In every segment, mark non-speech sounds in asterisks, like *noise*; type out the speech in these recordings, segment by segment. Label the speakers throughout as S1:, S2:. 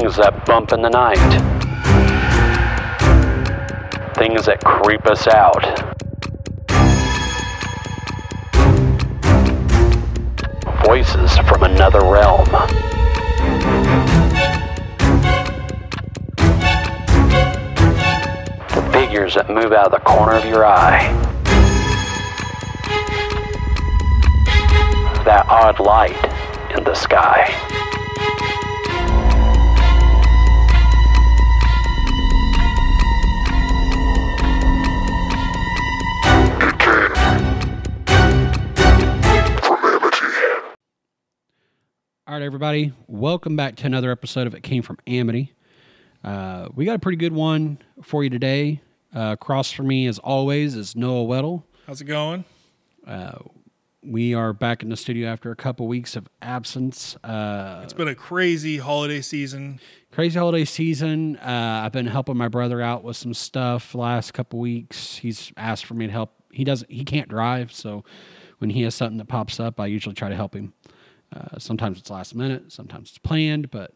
S1: Things that bump in the night. Things that creep us out. Voices from another realm. The figures that move out of the corner of your eye. That odd light in the sky.
S2: Right, everybody, welcome back to another episode of It Came From Amity. Uh, we got a pretty good one for you today. Uh, across from me, as always, is Noah Weddle.
S3: How's it going?
S2: We are back in the studio after a couple weeks of absence. Uh,
S3: It's been a crazy holiday season.
S2: crazy holiday season. Uh, I've been helping my brother out with some stuff the last couple weeks. He's asked for me to help. He doesn't. He can't drive, so when he has something that pops up, I usually try to help him. Uh, sometimes it's last minute, sometimes it's planned, but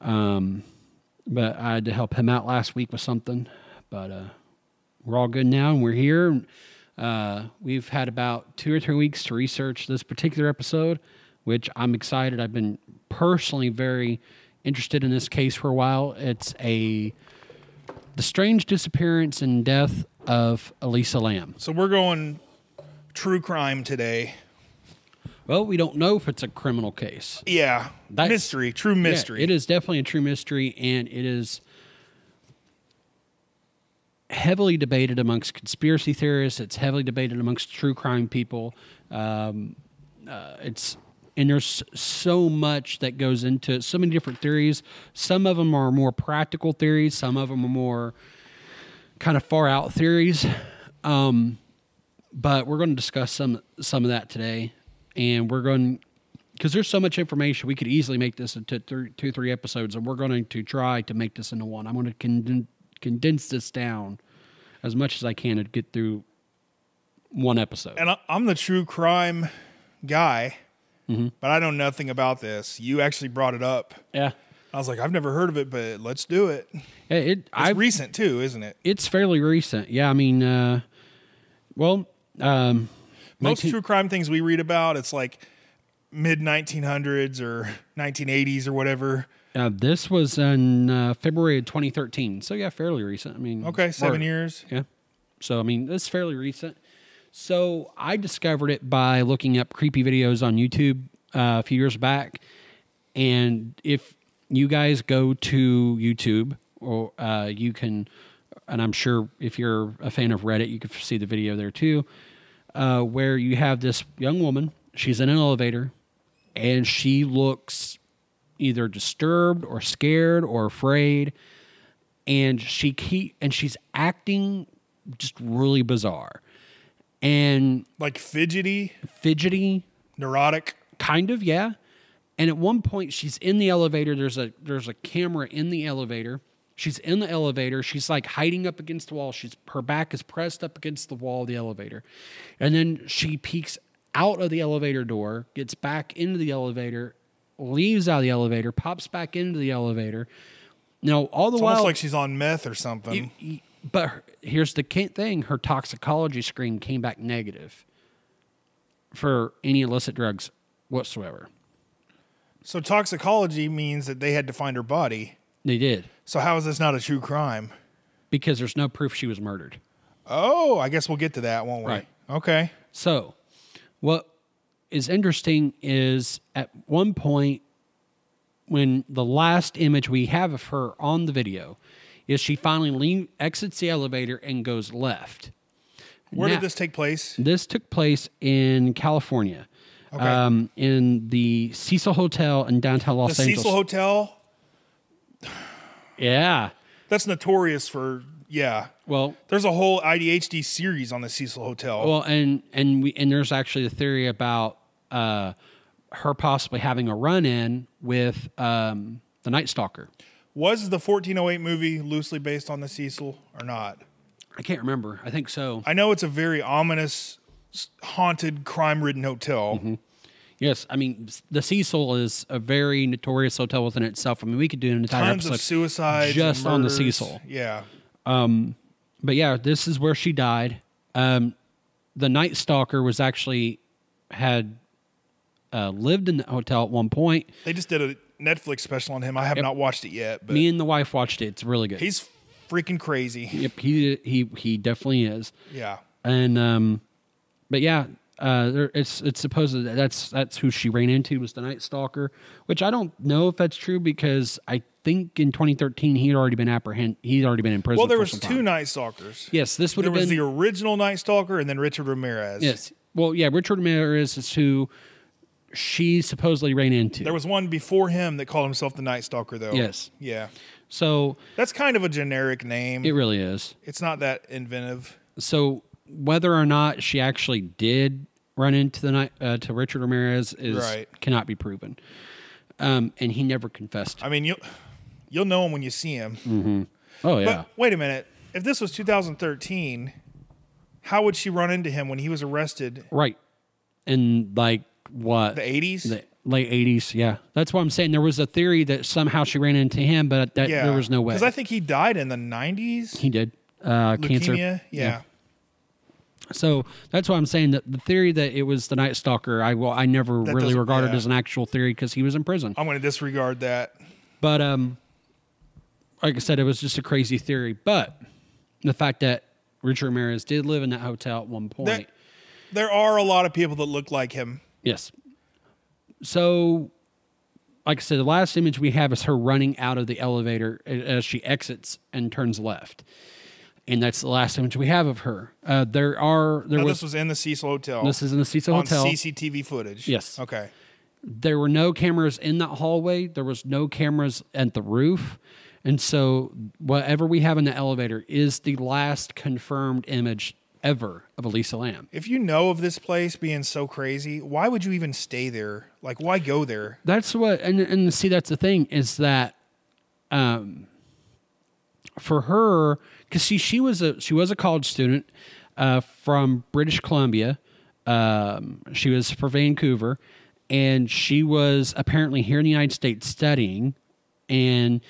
S2: um, but I had to help him out last week with something. But uh, we're all good now, and we're here. Uh, we've had about two or three weeks to research this particular episode, which I'm excited. I've been personally very interested in this case for a while. It's a the strange disappearance and death of Elisa Lam.
S3: So we're going true crime today.
S2: Well, we don't know if it's a criminal case.
S3: Yeah.
S2: That's-
S3: mystery, true
S2: Yeah,
S3: mystery.
S2: it is definitely a true mystery, and it is heavily debated amongst conspiracy theorists. It's heavily debated amongst true crime people. Um, uh, it's and there's so much that goes into it, so many different theories. Some of them are more practical theories. Some of them are more kind of far out theories. Um, but we're going to discuss some some of that today, and we're going because there's so much information we could easily make this into th- two three episodes, and we're going to try to make this into one. I'm going to conden- condense this down as much as I can to get through one episode.
S3: and I, I'm the true crime guy,
S2: Mm-hmm.
S3: but I know nothing about this. You actually brought it up.
S2: yeah,
S3: I was like, I've never heard of it, but let's do it. It's
S2: it, it I
S3: recent too, isn't it?
S2: it's fairly recent. Yeah, I mean, uh, well, um,
S3: Most
S2: 19
S3: true crime things we read about, it's like mid 1900s or 1980s or whatever.
S2: uh, this was in uh, February of 2013, so yeah, fairly recent. I mean,
S3: Okay, seven
S2: or-
S3: years.
S2: Yeah. So I mean, it's fairly recent. So I discovered it by looking up creepy videos on YouTube uh, a few years back, and if you guys go to YouTube, or uh, you can, and I'm sure if you're a fan of Reddit, you can see the video there too, uh, where you have this young woman. She's in an elevator, and she looks either disturbed or scared or afraid and she keep and she's acting just really bizarre. And
S3: Like fidgety,
S2: fidgety.
S3: Neurotic.
S2: kind of yeah. And at one point she's in the elevator. There's a there's a camera in the elevator she's in the elevator she's like hiding up against the wall she's her back is pressed up against the wall of the elevator and then she peeks out of the elevator door gets back into the elevator leaves out of the elevator pops back into the elevator now all the
S3: It's
S2: while
S3: almost like she's on meth or something.
S2: you- you- but her- here's the thing: her toxicology screen came back negative for any illicit drugs whatsoever.
S3: so toxicology means that they had to find her body.
S2: They did
S3: So how is this not a true crime?
S2: because there's no proof she was murdered.
S3: Oh, I guess we'll get to that, won't we?
S2: Right.
S3: Okay.
S2: So, what is interesting is at one point when the last image we have of her on the video is she finally lean, exits the elevator and goes left.
S3: Where
S2: Now-
S3: did this take place?
S2: This took place in California,
S3: Okay.
S2: um, in the Cecil Hotel in downtown
S3: The
S2: Los Angeles.
S3: Cecil Hotel.
S2: Yeah.
S3: That's notorious for yeah.
S2: Well,
S3: There's a whole IDHD series on the Cecil Hotel.
S2: well, and and we and there's actually a theory about uh, her possibly having a run-in with um, the Night Stalker.
S3: Was the 1408 movie loosely based on the Cecil or not?
S2: I can't remember. I think so.
S3: I know it's a very ominous, haunted, crime-ridden hotel.
S2: Mm-hmm. Yes, I mean the Cecil is a very notorious hotel within itself. I mean, we could do an entire
S3: Tons
S2: episode
S3: of suicides,
S2: just on the
S3: murders.
S2: Cecil.
S3: Yeah,
S2: But yeah, this is where she died. Um, the Night Stalker was actually had uh, lived in the hotel at one point.
S3: they just did a Netflix special on him. I have not watched it yet, but
S2: Me and the wife watched it. It's really good.
S3: he's freaking crazy.
S2: yep, he he he definitely is.
S3: Yeah,
S2: And um, but yeah, uh, it's it's supposed that that's that's who she ran into was the Night Stalker, which I don't know if that's true because I think in 2013 he had already been apprehend he'd already been in prison.
S3: well, there was two
S2: time.
S3: Night Stalkers.
S2: Yes, this would
S3: there
S2: have
S3: was
S2: been
S3: the original Night Stalker, and then Richard Ramirez.
S2: yes. Well, yeah, Richard Ramirez is who she supposedly ran into.
S3: There was one before him that called himself the Night Stalker, though.
S2: Yes.
S3: Yeah.
S2: so
S3: That's kind of a generic name.
S2: it really is.
S3: it's not that inventive.
S2: So whether or not she actually did run into the night uh, to Richard Ramirez is
S3: Right.
S2: cannot be proven. Um, and he never confessed.
S3: I mean, you'll you'll know him when you see him.
S2: oh yeah.
S3: But wait a minute. If this was 2013, how would she run into him when he was arrested?
S2: Right. In like what?
S3: The 80s?
S2: The late 80s. Yeah. That's why I'm saying there was a theory that somehow she ran into him, but that
S3: yeah.
S2: there was no way.
S3: Because I think he died in the 90s.
S2: he did. Uh, cancer.
S3: Leukemia. Yeah.
S2: So that's why I'm saying that the theory that it was the Night Stalker, I well, I never
S3: That
S2: really
S3: doesn't-
S2: regarded
S3: yeah.
S2: as an actual theory because he was in prison.
S3: I'm going to disregard that.
S2: But um, like I said, it was just a crazy theory. But the fact that Richard Ramirez did live in that hotel at one point,
S3: There, there are a lot of people that look like him.
S2: yes. So, like I said, the last image we have is her running out of the elevator a- as she exits and turns left, and that's the last image we have of her. Uh, there are there
S3: Now,
S2: was,
S3: this was in the Cecil Hotel.
S2: this is in the Cecil
S3: on
S2: Hotel.
S3: CCTV footage.
S2: Yes.
S3: Okay.
S2: there were no cameras in that hallway. There was no cameras at the roof. And so whatever we have in the elevator is the last confirmed image ever of Elisa Lam.
S3: If you know of this place being so crazy, why would you even stay there? Like, why go there?
S2: That's what and and see that's the thing is that um for her cuz see she was a she was a college student uh from British Columbia. Um she was for Vancouver and she was apparently here in the United States studying and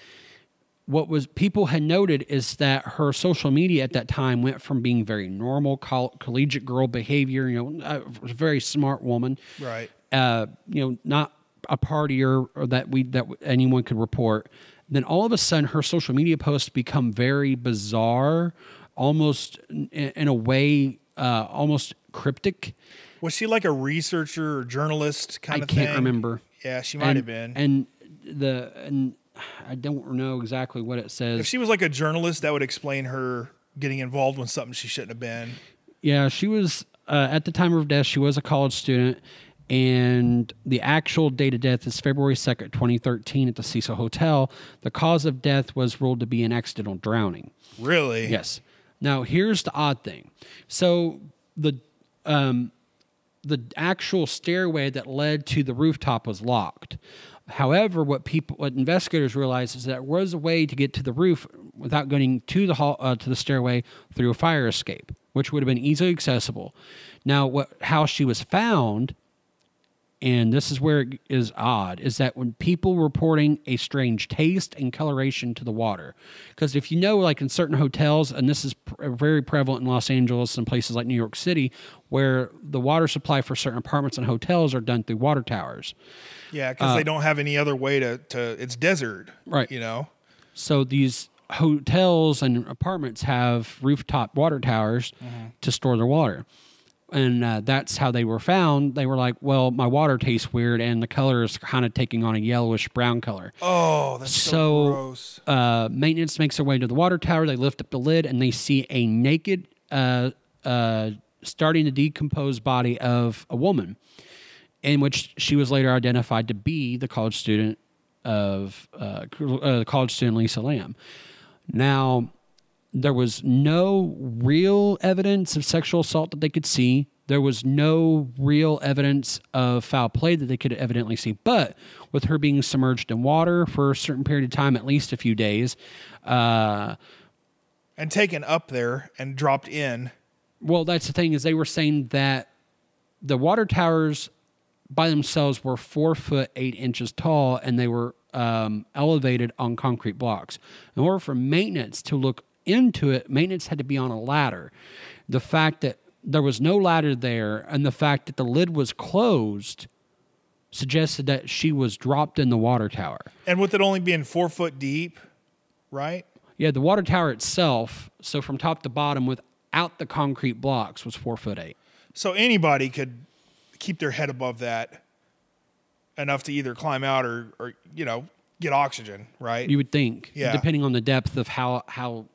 S2: what was people had noted is that her social media at that time went from being very normal coll- collegiate girl behavior you know a very smart woman
S3: Right.
S2: uh, you know, not a partier or that we that anyone could report. Then all of a sudden, her social media posts become very bizarre, almost in, in a way, uh, almost cryptic.
S3: Was she like a researcher or journalist kind
S2: I
S3: of thing?
S2: I can't remember.
S3: Yeah, she might
S2: and,
S3: have been.
S2: And the and I don't know exactly what it says.
S3: if she was like a journalist, that would explain her getting involved with something she shouldn't have been.
S2: Yeah, she was uh, at the time of her death. She was a college student, and the actual date of death is February second, twenty thirteen, at the Cecil Hotel. The cause of death was ruled to be an accidental drowning.
S3: Really?
S2: Yes. Now here's the odd thing. So the um, the actual stairway that led to the rooftop was locked. However, what people, what investigators realized is that there was a way to get to the roof without going to the hall, uh, to the stairway through a fire escape, which would have been easily accessible. Now, what how she was found, and this is where it is odd, is that when people reporting a strange taste and coloration to the water, because if you know, like in certain hotels, and this is pr- very prevalent in Los Angeles and places like New York City, where the water supply for certain apartments and hotels are done through water towers.
S3: Yeah, because they don't have any other way to, to. It's desert.
S2: Uh, Right.
S3: You know.
S2: So these hotels and apartments have rooftop water towers
S3: Mm-hmm.
S2: to store their water. And uh, that's how they were found. They were like, well, my water tastes weird and the color is kind of taking on a yellowish brown color.
S3: Oh, that's so,
S2: So,
S3: gross.
S2: uh, maintenance makes their way to the water tower. They lift up the lid and they see a naked, uh, uh, starting to decompose body of a woman, in which she was later identified to be the college student of uh, uh, college student Lisa Lam. Now, there was no real evidence of sexual assault that they could see. There was no real evidence of foul play that they could evidently see. But with her being submerged in water for a certain period of time, at least a few days, uh,
S3: and taken up there and dropped in.
S2: well, that's the thing is they were saying that the water towers by themselves were four foot eight inches tall and they were um, elevated on concrete blocks. In order for maintenance to look into it, maintenance had to be on a ladder. The fact that there was no ladder there and the fact that the lid was closed suggested that she was dropped in the water tower.
S3: And with it only being four foot deep, right?
S2: Yeah, the water tower itself, so from top to bottom without the concrete blocks, was four foot eight.
S3: So anybody could keep their head above that enough to either climb out or, or you know, get oxygen, right?
S2: You would think,
S3: Yeah.
S2: depending on the depth of how how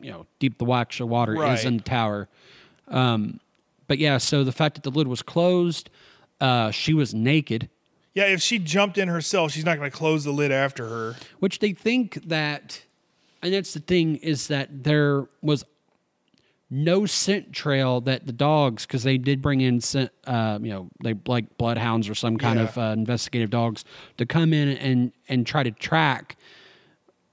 S2: you know deep the actual water is in the tower. Um, but yeah, so the fact that the lid was closed, uh, she was naked,
S3: yeah, if she jumped in herself, she's not going to close the lid after her.
S2: which they think that, and that's the thing is that there was no scent trail that the dogs, because they did bring in scent, uh, you know, they like bloodhounds or some kind
S3: Yeah.
S2: of uh, investigative dogs to come in and and try to track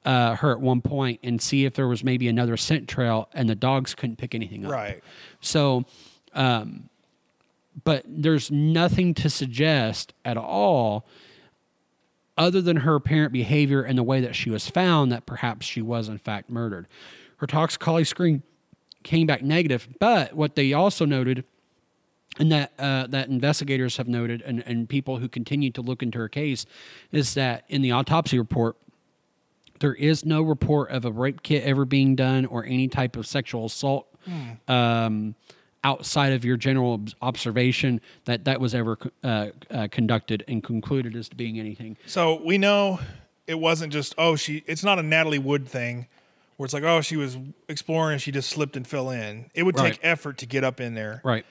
S2: uh, her at one point and see if there was maybe another scent trail, and the dogs couldn't pick anything up.
S3: Right.
S2: So, um, but there's nothing to suggest at all, other than her apparent behavior and the way that she was found, that perhaps she was in fact murdered. Her toxicology screen came back negative, but what they also noted, and that uh, that investigators have noted, and, and people who continue to look into her case, is that in the autopsy report, there is no report of a rape kit ever being done or any type of sexual assault um, outside of your general observation that that was ever uh, uh, conducted and concluded as to being anything.
S3: So we know it wasn't just oh she. It's not a Natalie Wood thing where it's like oh she was exploring and she just slipped and fell in. It would
S2: Right.
S3: take effort to get up in there.
S2: Right.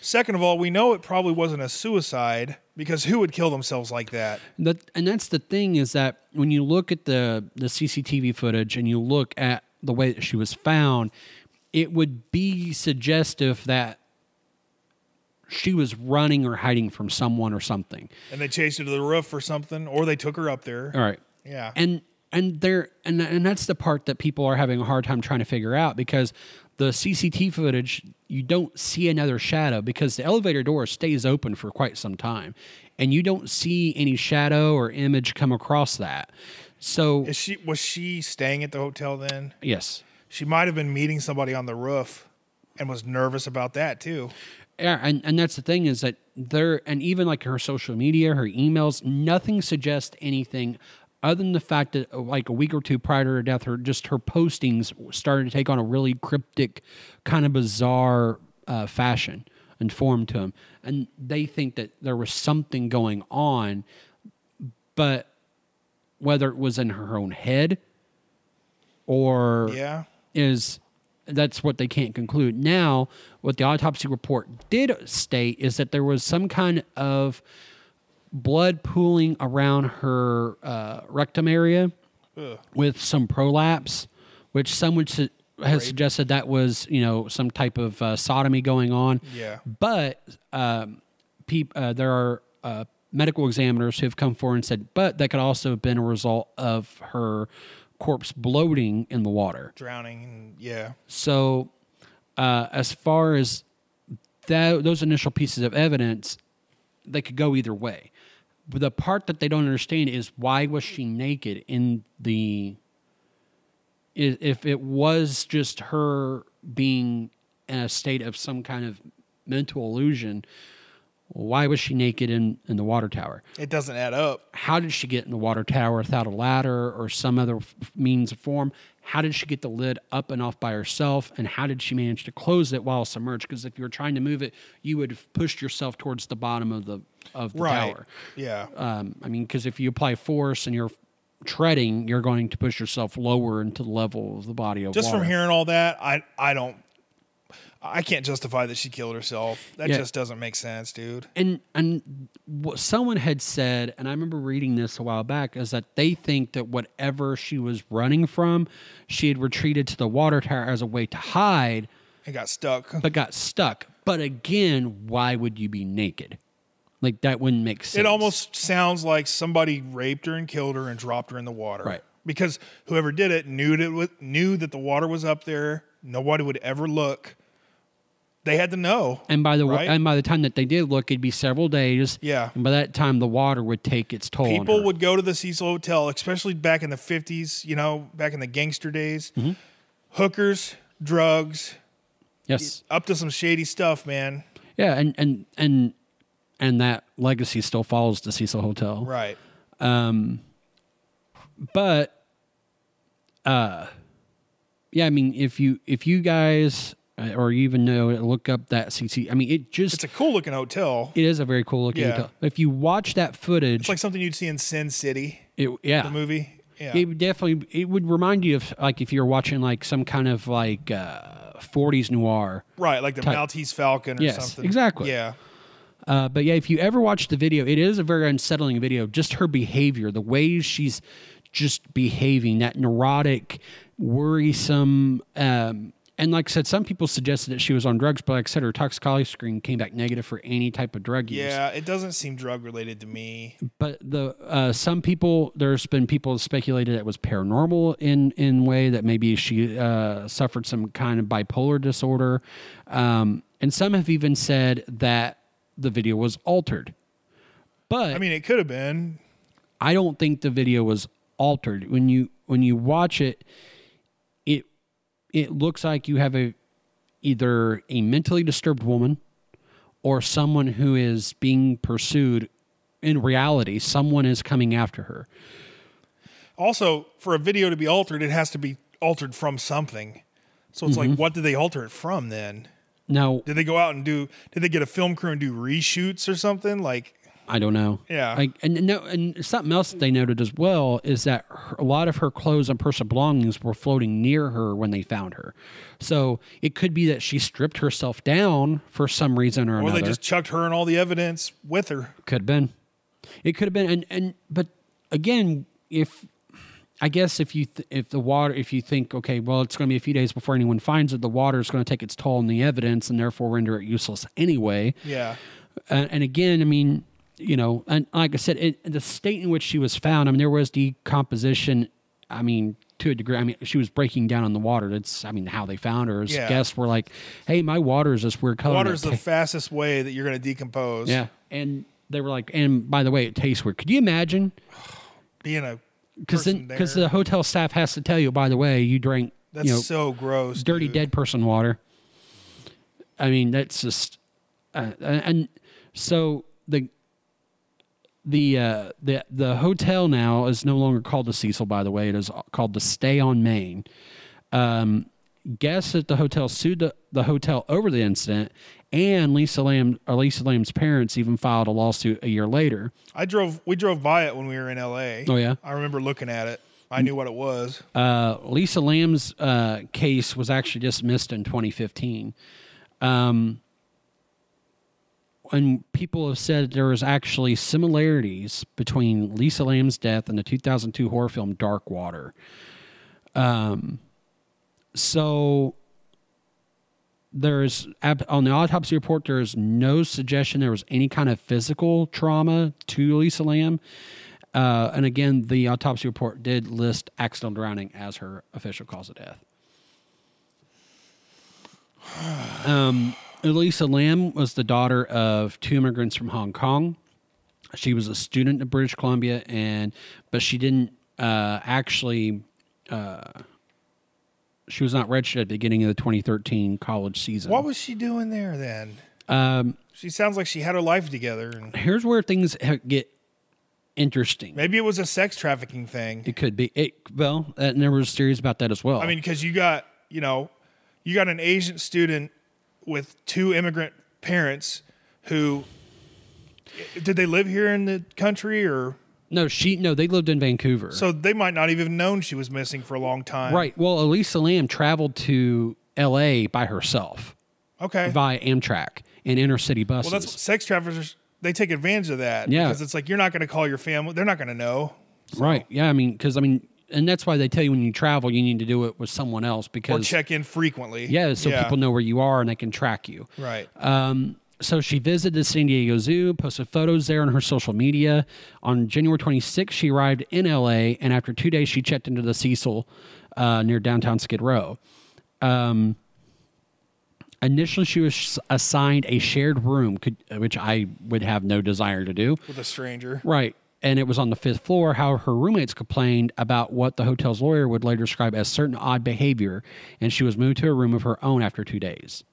S3: Second of all, we know it probably wasn't a suicide because who would kill themselves like that?
S2: And that's the thing is that when you look at the the CCTV footage and you look at the way that she was found, it would be suggestive that she was running or hiding from someone or something.
S3: And they chased her to the roof or something, or they took her up there.
S2: All right.
S3: Yeah.
S2: And and there and and that's the part that people are having a hard time trying to figure out because the CCT footage you don't see another shadow because the elevator door stays open for quite some time and you don't see any shadow or image come across that. So
S3: Is she was she staying at the hotel then?
S2: yes.
S3: She might have been meeting somebody on the roof and was nervous about that too.
S2: Yeah, and, and that's the thing is that there and even like her social media, her emails, nothing suggests anything other than the fact that uh, like a week or two prior to her death, her just her postings started to take on a really cryptic, kind of bizarre uh, fashion and form to them, and they think that there was something going on, but whether it was in her own head or
S3: Yeah.
S2: is that's what they can't conclude. Now, what the autopsy report did state is that there was some kind of blood pooling around her uh, rectum area
S3: Ugh.
S2: with some prolapse, which some would su- has suggested that was you know some type of uh, sodomy going on.
S3: Yeah.
S2: But um, peop, uh, there are uh, medical examiners who have come forward and said, but that could also have been a result of her corpse bloating in the water.
S3: Drowning yeah.
S2: So, uh, as far as that, those initial pieces of evidence, they could go either way. The part that they don't understand is why was she naked in the? If it was just her being in a state of some kind of mental illusion, why was she naked in, in the water tower?
S3: It doesn't add up.
S2: how did she get in the water tower without a ladder or some other means of form? How did she get the lid up and off by herself? And how did she manage to close it while submerged? Because if you were trying to move it, you would have pushed yourself towards the bottom of the of the
S3: Right.
S2: tower.
S3: Yeah.
S2: Um, I mean, because if you apply force and you're treading, you're going to push yourself lower into the level of the body of
S3: Just
S2: water.
S3: from hearing all that, I I don't I can't justify that she killed herself. That
S2: Yeah.
S3: just doesn't make sense, dude.
S2: and and what someone had said, and I remember reading this a while back, is that they think that whatever she was running from, she had retreated to the water tower as a way to hide,
S3: It got stuck. *laughs*
S2: but got stuck. But again, why would you be naked? Like that wouldn't make sense.
S3: It almost sounds like somebody raped her and killed her and dropped her in the water.
S2: Right.
S3: Because whoever did it knew that it was, knew that the water was up there. Nobody would ever look. they had to know.
S2: And by the way,
S3: Right.
S2: and by the time that they did look, it'd be several days.
S3: Yeah.
S2: And by that time, the water would take its toll. on
S3: People would go to the Cecil Hotel, especially back in the 50s, you know, back in the gangster days.
S2: Mm-hmm.
S3: Hookers, drugs,
S2: Yes.
S3: up to some shady stuff, man.
S2: Yeah, and and and and that legacy still follows the Cecil Hotel.
S3: Right.
S2: Um, but uh yeah, I mean if you if you guys uh, or you even know look up that CC I mean it just
S3: It's a cool looking hotel.
S2: it is a very cool looking
S3: Yeah.
S2: hotel. If you watch that footage,
S3: It's like something you'd see in Sin City,
S2: it, yeah.
S3: the movie. Yeah.
S2: It would definitely it would remind you of like if you're watching like some kind of like uh 40s noir.
S3: right, like the
S2: type-
S3: Maltese Falcon or
S2: Yes,
S3: something.
S2: exactly.
S3: Yeah.
S2: Uh, but yeah, if you ever watch the video, it is a very unsettling video. Just her behavior, the ways she's just behaving, that neurotic, worrisome. Um, and like I said, some people suggested that she was on drugs, but like I said, her toxicology screen came back negative for any type of drug use.
S3: Yeah, it doesn't seem drug related to me.
S2: But the uh, some people, there's been people speculated it was paranormal in in way that maybe she uh, suffered some kind of bipolar disorder, um, and some have even said that the video was altered. But
S3: I mean, it could have been.
S2: I don't think the video was altered. When you when you watch it, it it looks like you have a either a mentally disturbed woman or someone who is being pursued. In reality, someone is coming after her.
S3: Also, for a video to be altered, it has to be altered from something. So it's
S2: Mm-hmm.
S3: like, what did they alter it from then?
S2: Now,
S3: Did they go out and do? Did they get a film crew and do reshoots or something? Like,
S2: I don't know.
S3: Yeah.
S2: Like, and no, and something else that they noted as well is that her, a lot of her clothes and personal belongings were floating near her when they found her. So it could be that she stripped herself down for some reason or,
S3: or
S2: another.
S3: Or they just chucked her and all the evidence with her.
S2: Could have been. It could have been, and and but again, if I guess if you th- if the water if you think okay, well, it's going to be a few days before anyone finds it, the water is going to take its toll on the evidence and therefore render it useless anyway.
S3: Yeah.
S2: Uh, and again, I mean, you know, and like I said, it, the state in which she was found, I mean, there was decomposition. I mean, to a degree, I mean, she was breaking down on the water. That's, I mean, how they found her. As
S3: Yeah.
S2: guests were like, "Hey, my water is this weird color."
S3: Water is the fastest way that you're going to decompose.
S2: yeah, and they were like, and by the way, it tastes weird. Could you imagine? *sighs*
S3: Being a
S2: Because because the hotel staff has to tell you, by the way, you drank,
S3: that's
S2: you know,
S3: so gross.
S2: dirty
S3: dude.
S2: dead person water. I mean, that's just, uh, and so the the uh, the the hotel now is no longer called the Cecil. By the way, it is called the Stay on Main. Um, guests at the hotel sued the, the hotel over the incident, and Lisa Lam, or Lisa Lam's parents even filed a lawsuit a year later.
S3: I drove. We drove by it when we were in L.A.
S2: Oh, yeah?
S3: I remember looking at it. I knew what it was.
S2: Uh, Lisa Lam's uh, case was actually dismissed in 2015. Um, and people have said there is actually similarities between Lisa Lam's death and the 2002 horror film Dark Water. Um, so there's on the autopsy report there is no suggestion there was any kind of physical trauma to Lisa Lam. Uh, and again, the autopsy report did list accidental drowning as her official cause of death. *sighs* Um, Elisa Lam was the daughter of two immigrants from Hong Kong. She was a student in British Columbia, and but she didn't uh, actually. Uh, she was not registered at the beginning of the 2013 college season.
S3: What was she doing there then?
S2: um,
S3: She sounds like she had her life together. And
S2: here's where things ha- get interesting.
S3: maybe it was a sex trafficking thing.
S2: It could be. It well, and there was theories about that as well.
S3: I mean, because you got, you know, you got an Asian student with two immigrant parents who did they live here in the country or
S2: no, she no, they lived in Vancouver.
S3: so they might not even have known she was missing for a long time.
S2: right. Well, Elisa Lam traveled to L.A. by herself
S3: Okay.
S2: via Amtrak and inner city buses.
S3: Well, that's sex traffickers. They take advantage of that.
S2: Yeah.
S3: Because it's like you're not going to call your family. They're not going to know.
S2: right. Yeah. I mean, because I mean, and that's why they tell you when you travel, you need to do it with someone else
S3: Or
S2: because
S3: check in frequently.
S2: yeah, so people know where you are and they can track you.
S3: Right.
S2: Um, so she visited the San Diego Zoo, posted photos there on her social media. On January 26th, she arrived in LA, and after two days, she checked into the Cecil uh, near downtown Skid Row. Um, initially, she was assigned a shared room, could, which I would have no desire to do.
S3: with a stranger.
S2: Right. And it was on the fifth floor. How her roommates complained about what the hotel's lawyer would later describe as certain odd behavior, and she was moved to a room of her own after two days.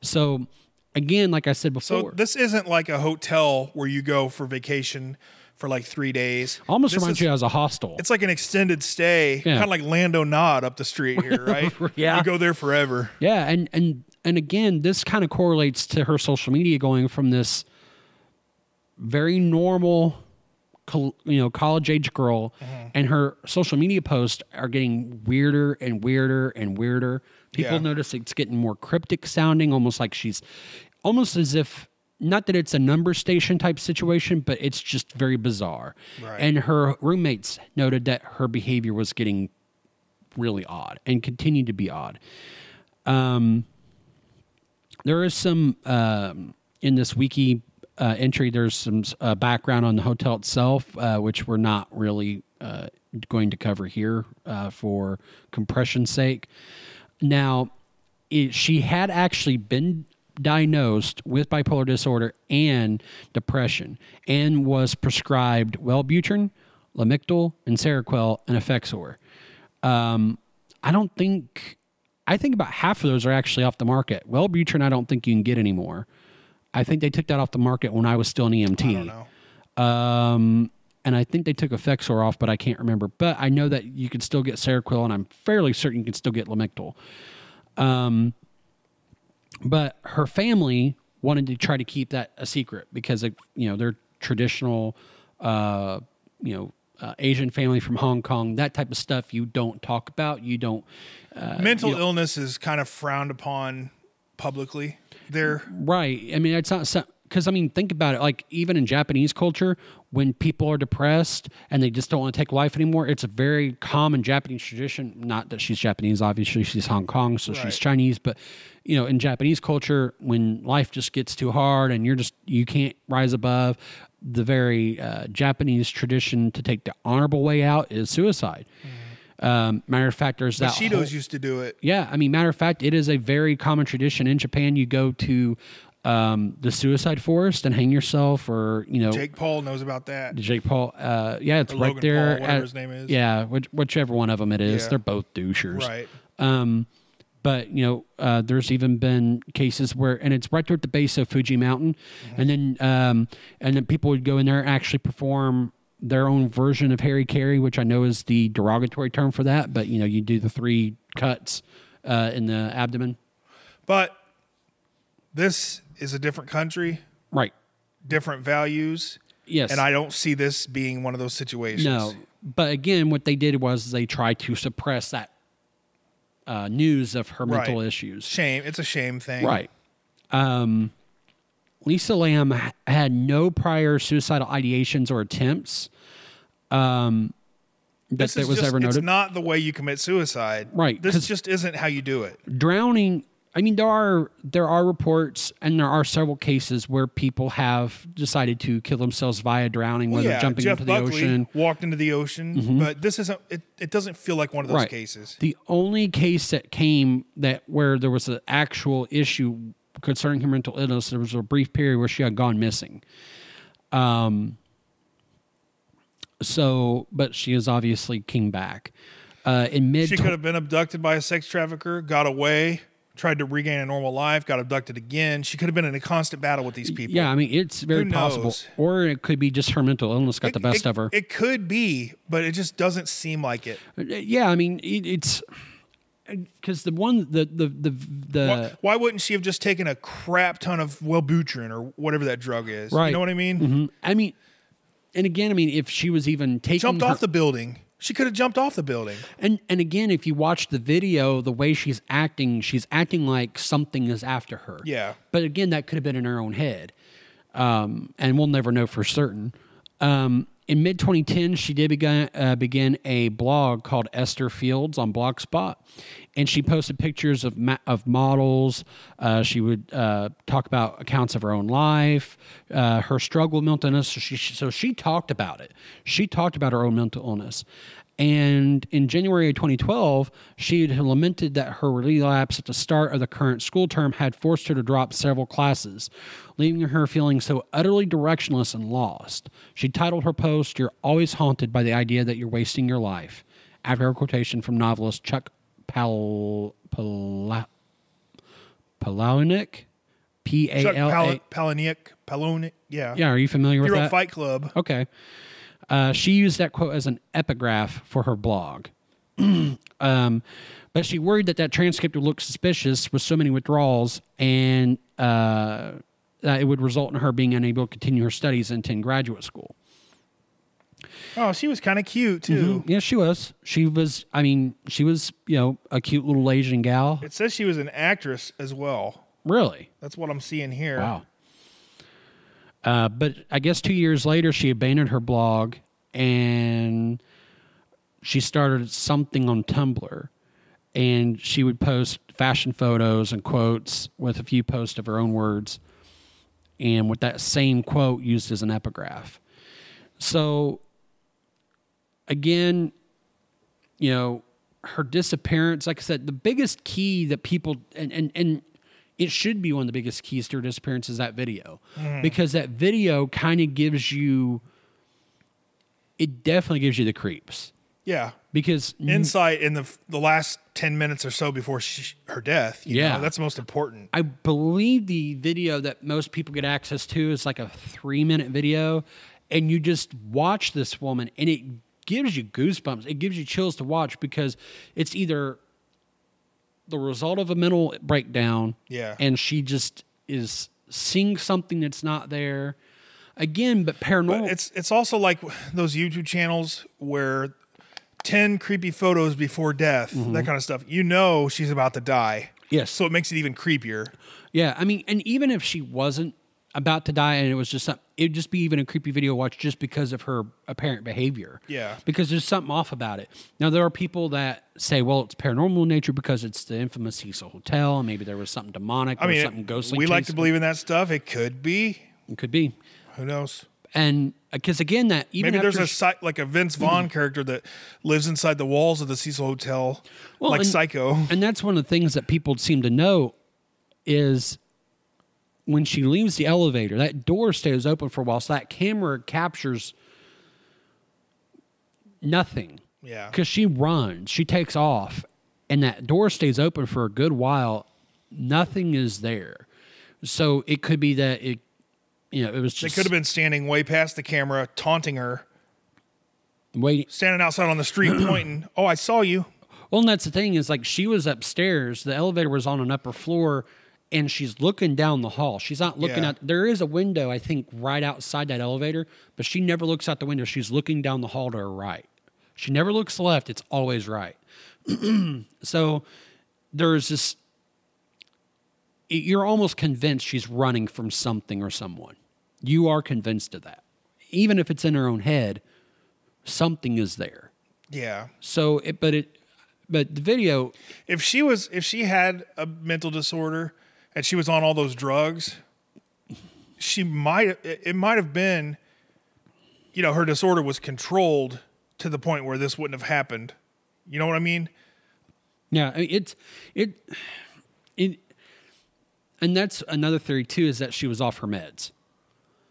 S2: So, again, like I said before So
S3: this isn't like a hotel where you go for vacation for like three days.
S2: almost
S3: This
S2: reminds
S3: is-
S2: you as a hostel.
S3: It's like an extended stay,
S2: Yeah.
S3: kind of like Lando Nod up the street here, *laughs* right? *laughs*
S2: Yeah.
S3: you go there forever.
S2: Yeah, and and and again, this kind of correlates to her social media going from this very normal, you know, college age girl, and her social media posts are getting weirder and weirder and weirder. People
S3: Yeah.
S2: notice it's getting more cryptic sounding, almost like she's, almost as if. Not that it's a number station type situation, but it's just very bizarre.
S3: Right.
S2: And her roommates noted that her behavior was getting really odd and continued to be odd. Um, there is some um, in this wiki uh, entry. There's some uh, background on the hotel itself, uh, which we're not really uh, going to cover here uh, for compression's sake. Now, it, she had actually been diagnosed with bipolar disorder and depression, and was prescribed Wellbutrin, Lamictal, and Seroquel, and Effexor. Um, I don't think. I think about half of those are actually off the market. Wellbutrin, I don't think you can get anymore. I think they took that off the market when I was still an EMT.
S3: I don't know.
S2: Um, and I think they took Effexor off, but I can't remember. But I know that you can still get Seroquel, and I'm fairly certain you can still get Lamictal. Um, but her family wanted to try to keep that a secret because of, you know they're traditional, uh, you know, uh, Asian family from Hong Kong. That type of stuff you don't talk about. You don't.
S3: Mental
S2: you know-
S3: illness is kind of frowned upon publicly. There,
S2: Right. I mean, it's not because I mean, think about it. Like even in Japanese culture, when people are depressed and they just don't want to take life anymore, it's a very common Japanese tradition. Not that she's Japanese, obviously she's Hong Kong, so
S3: Right.
S2: she's Chinese. But you know, in Japanese culture, when life just gets too hard and you're just you can't rise above, the very uh, Japanese tradition to take the honorable way out is suicide. Um, matter of fact, there's that.
S3: Bushidos
S2: whole-
S3: used to do it.
S2: yeah, I mean, matter of fact, it is a very common tradition in Japan. You go to um, the suicide forest and hang yourself, or you know, Jake,
S3: Jake Paul knows about that.
S2: Jake Paul. Uh, yeah, it's
S3: Or
S2: right
S3: Logan
S2: there.
S3: Paul, whatever
S2: at-
S3: his name is.
S2: Yeah, which, whichever one of them it is,
S3: Yeah.
S2: they're both douchers.
S3: Right.
S2: Um, but you know, uh, there's even been cases where, and it's right there at the base of Fuji Mountain,
S3: Mm-hmm.
S2: and then um, and then people would go in there and actually perform their own version of hari-kari, which I know is the derogatory term for that. But you know, you do the three cuts uh, in the abdomen,
S3: But this is a different country,
S2: right?
S3: different values,
S2: Yes,
S3: and I don't see this being one of those situations.
S2: No, but again, what they did was they tried to suppress that uh, news of her mental issues.
S3: Shame. It's a shame thing.
S2: Right. Um, Lisa Lam had no prior suicidal ideations or attempts. Um, that
S3: This
S2: that
S3: is
S2: was
S3: just,
S2: ever
S3: it's
S2: noted.
S3: not the way you commit suicide.
S2: Right,
S3: This just isn't how you do it.
S2: Drowning. I mean, there are there are reports and there are several cases where people have decided to kill themselves via drowning, whether
S3: yeah,
S2: jumping
S3: Jeff
S2: into the
S3: Buckley
S2: ocean. Mm-hmm.
S3: walked into the ocean, but this isn't. It, it doesn't feel like one of those cases.
S2: The only case that came that where there was an actual issue concerning her mental illness, there was a brief period where she had gone missing. Um. So, but she is obviously came back. Uh, in mid,
S3: She could have been abducted by a sex trafficker, got away, tried to regain a normal life, got abducted again. She could have been in a constant battle with these people.
S2: yeah, I mean, it's very possible, or it could be just her mental illness got
S3: It-
S2: the best
S3: it,
S2: of her.
S3: It could be, but it just doesn't seem like it.
S2: yeah, I mean, it, it's because the one the the the the
S3: Why, why wouldn't she have just taken a crap ton of Wellbutrin or whatever that drug is?
S2: Right.
S3: You know what I mean?
S2: Mhm. I mean, and again, I mean, if she was even taking
S3: Jumped
S2: her-
S3: off the building. She could have jumped off the building.
S2: And and again, if you watch the video, the way she's acting, she's acting like something is after her.
S3: Yeah.
S2: But again, that could have been in her own head, um, and we'll never know for certain. Um, in mid 2010, she did begin, uh, begin a blog called Ether Fields on Blogspot, and she posted pictures of ma- of models. Uh, she would uh, talk about accounts of her own life, uh, her struggle with mental illness. So she so she talked about it. She talked about her own mental illness. And in January of 2012, she had lamented that her relapse at the start of the current school term had forced her to drop several classes, leaving her feeling so utterly directionless and lost. She titled her post, You're Always Haunted by the Idea That You're Wasting Your Life, after a quotation from novelist Chuck Pal- Pal- Palahniuk. P A
S3: Pal- Palahniuk, Palahniuk, yeah.
S2: Yeah, are you familiar
S3: He
S2: with that?
S3: Fight Club.
S2: Okay. Uh, she used that quote as an epigraph for her blog. *clears throat* um, but she worried that that transcript would look suspicious with so many withdrawals and uh, that it would result in her being unable to continue her studies and attend graduate school.
S3: Oh, she was kind of cute too.
S2: Yeah, she was. She was, I mean, she was, you know, a cute little Asian gal.
S3: It says she was an actress as well.
S2: Really?
S3: That's what I'm seeing here.
S2: Wow. Uh, but I guess two years later, she abandoned her blog and she started something on Tumblr. And she would post fashion photos and quotes with a few posts of her own words, and with that same quote used as an epigraph. So, again, you know, her disappearance, like I said, the biggest key that people and and and it should be one of the biggest keys to her disappearance is that video. Mm. Because that video kind of gives you it definitely gives you the creeps.
S3: Yeah.
S2: Because
S3: Insight in the the last 10 minutes or so before she, her death. you
S2: Yeah.
S3: know, that's most important.
S2: I believe the video that most people get access to is like a three minute video, and you just watch this woman, and it gives you goosebumps. It gives you chills to watch because it's either the result of a mental breakdown,
S3: Yeah.
S2: and she just is seeing something that's not there. Again, but paranormal.
S3: But it's it's also like those YouTube channels where 10 creepy photos before death, that kind of stuff. You know she's about to die.
S2: Mm-hmm. Yes.
S3: So it makes it even creepier.
S2: Yeah, I mean, and even if she wasn't about to die, and it was just some, it'd just be even a creepy video to watch just because of her apparent behavior.
S3: Yeah.
S2: because there's something off about it. Now there are people that say, well, it's paranormal in nature because it's the infamous Cecil Hotel, and maybe there was something demonic
S3: I
S2: or
S3: mean,
S2: something ghostly.
S3: we like to believe in that stuff. It could be.
S2: it could be,
S3: Who knows?
S2: and uh, because again, that even
S3: Maybe there's a sci- like a Vince Vaughn character that lives inside the walls of the Cecil Hotel,
S2: Well,
S3: like
S2: and-
S3: Psycho.
S2: And that's one of the things that people seem to know is when she leaves the elevator, that door stays open for a while. So that camera captures nothing.
S3: Yeah.
S2: Because she runs, she takes off, and that door stays open for a good while. Nothing is there. So it could be that it, you know, it was just.
S3: They could have been standing way past the camera, taunting her,
S2: waiting.
S3: standing outside on the street, *clears throat* pointing. Oh, I saw you.
S2: Well, and that's the thing is like she was upstairs. The elevator was on an upper floor, and she's looking down the hall. She's not looking
S3: Yeah.
S2: out. There is a window, I think, right outside that elevator, but she never looks out the window. She's looking down the hall to her right. She never looks left. It's always right. *clears throat* so there's this. You're almost convinced she's running from something or someone. You are convinced of that, even if it's in her own head. Something is there.
S3: Yeah.
S2: So, it, but it, but the video,
S3: If she was, if she had a mental disorder and she was on all those drugs, she might. It might have been. You know, her disorder was controlled to the point where this wouldn't have happened. You know what I mean?
S2: yeah, I mean, it's it, it, and that's another theory too is that she was off her meds.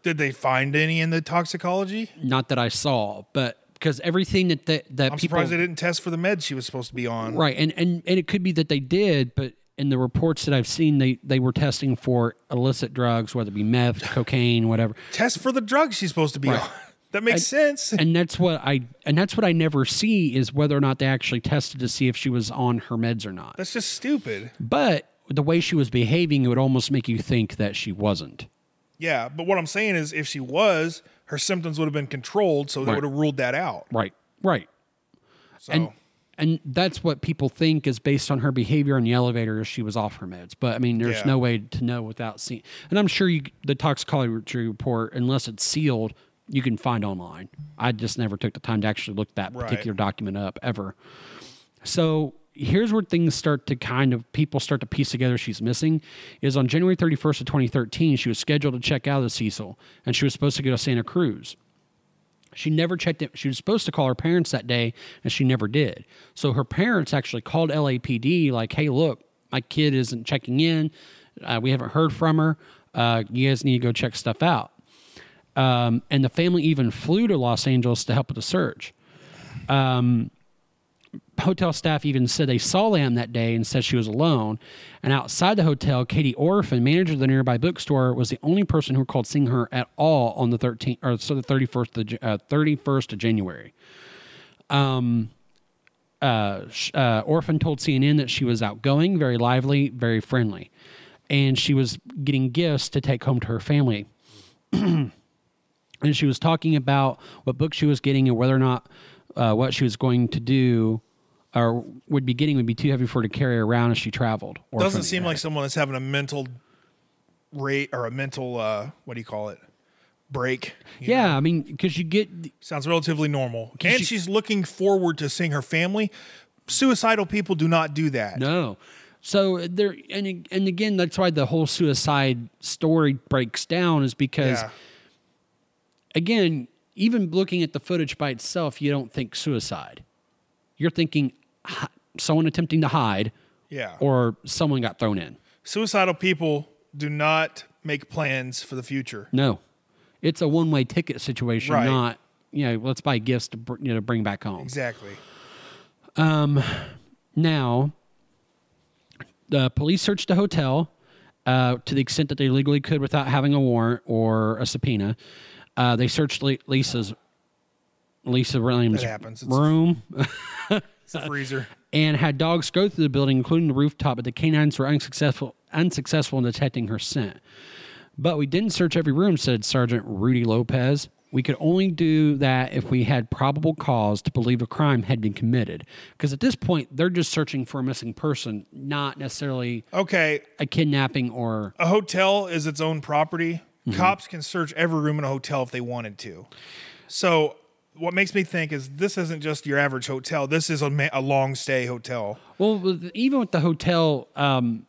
S3: Did they find any in the toxicology?
S2: Not that I saw, but because everything that that, that
S3: I'm
S2: people
S3: surprised they didn't test for the meds she was supposed to be on.
S2: right, and and and it could be that they did, but in the reports that I've seen, they they were testing for illicit drugs, whether it be meth, *laughs* cocaine, whatever.
S3: Test for the drugs she's supposed to be
S2: Right.
S3: on. *laughs* That makes sense.
S2: and *laughs* that's what I and that's what I never see is whether or not they actually tested to see if she was on her meds or not.
S3: That's just stupid.
S2: But the way she was behaving, it would almost make you think that she wasn't.
S3: Yeah, but what I'm saying is, if she was, her symptoms would have been controlled, so they
S2: Right.
S3: would have ruled that out.
S2: Right. Right.
S3: So
S2: And and that's what people think is based on her behavior in the elevator is she was off her meds. But I mean, there's
S3: Yeah.
S2: no way to know without seeing. And I'm sure you, the toxicology report, unless it's sealed, you can find online. I just never took the time to actually look that
S3: Right.
S2: particular document up ever. So here's where things start to kind of people start to piece together she's missing is on January 31st of 2013 she was scheduled to check out of the Cecil and she was supposed to go to Santa Cruz. She never checked it. She was supposed to call her parents that day, and she never did. So her parents actually called LAPD, like, "Hey, look, my kid isn't checking in. Uh, we haven't heard from her. Uh, you guys need to go check stuff out." Um, and the family even flew to Los Angeles to help with the search. Um, hotel staff even said they saw Lam that day and said she was alone. And outside the hotel, Katie Orphan, manager of the nearby bookstore, was the only person who recalled seeing her at all on the 13th or so the 31st of, uh, 31st of January. Um, uh, uh, Orphan told CNN that she was outgoing, very lively, very friendly, and she was getting gifts to take home to her family. *clears throat* and she was talking about what book she was getting and whether or not uh, what she was going to do or would be getting would be too heavy for her to carry around as she traveled.
S3: Doesn't seem like someone that's having a mental rate or a mental uh, what do you call it break. you know?
S2: Yeah, I mean, because you get
S3: sounds relatively normal. And
S2: she-
S3: she's looking forward to seeing her family. Suicidal people do not do that.
S2: No. So there, and and again, that's why the whole suicide story breaks down is because,
S3: Yeah.
S2: again, even looking at the footage by itself, you don't think suicide. You're thinking hi- someone attempting to hide,
S3: Yeah.
S2: or someone got thrown in.
S3: Suicidal people do not make plans for the future.
S2: No, it's a one way ticket situation,
S3: Right.
S2: not you know, let's buy gifts to you know bring back home.
S3: Exactly.
S2: Um, now, the police searched the hotel uh, to the extent that they legally could without having a warrant or a subpoena. Uh, they searched Lisa's Lisa Williams'. Room *laughs*
S3: It's the freezer.
S2: and had dogs go through the building, including the rooftop, but the canines were unsuccessful unsuccessful in detecting her scent. But we didn't search every room, said Sergeant Rudy Lopez. We could only do that if we had probable cause to believe a crime had been committed. Because at this point, they're just searching for a missing person, not necessarily
S3: Okay,
S2: a kidnapping or.
S3: a hotel is its own property.
S2: Mm-hmm.
S3: Cops can search every room in a hotel if they wanted to. So, what makes me think is this isn't just your average hotel. This is a, ma- a long stay hotel.
S2: Well, even with the hotel, um,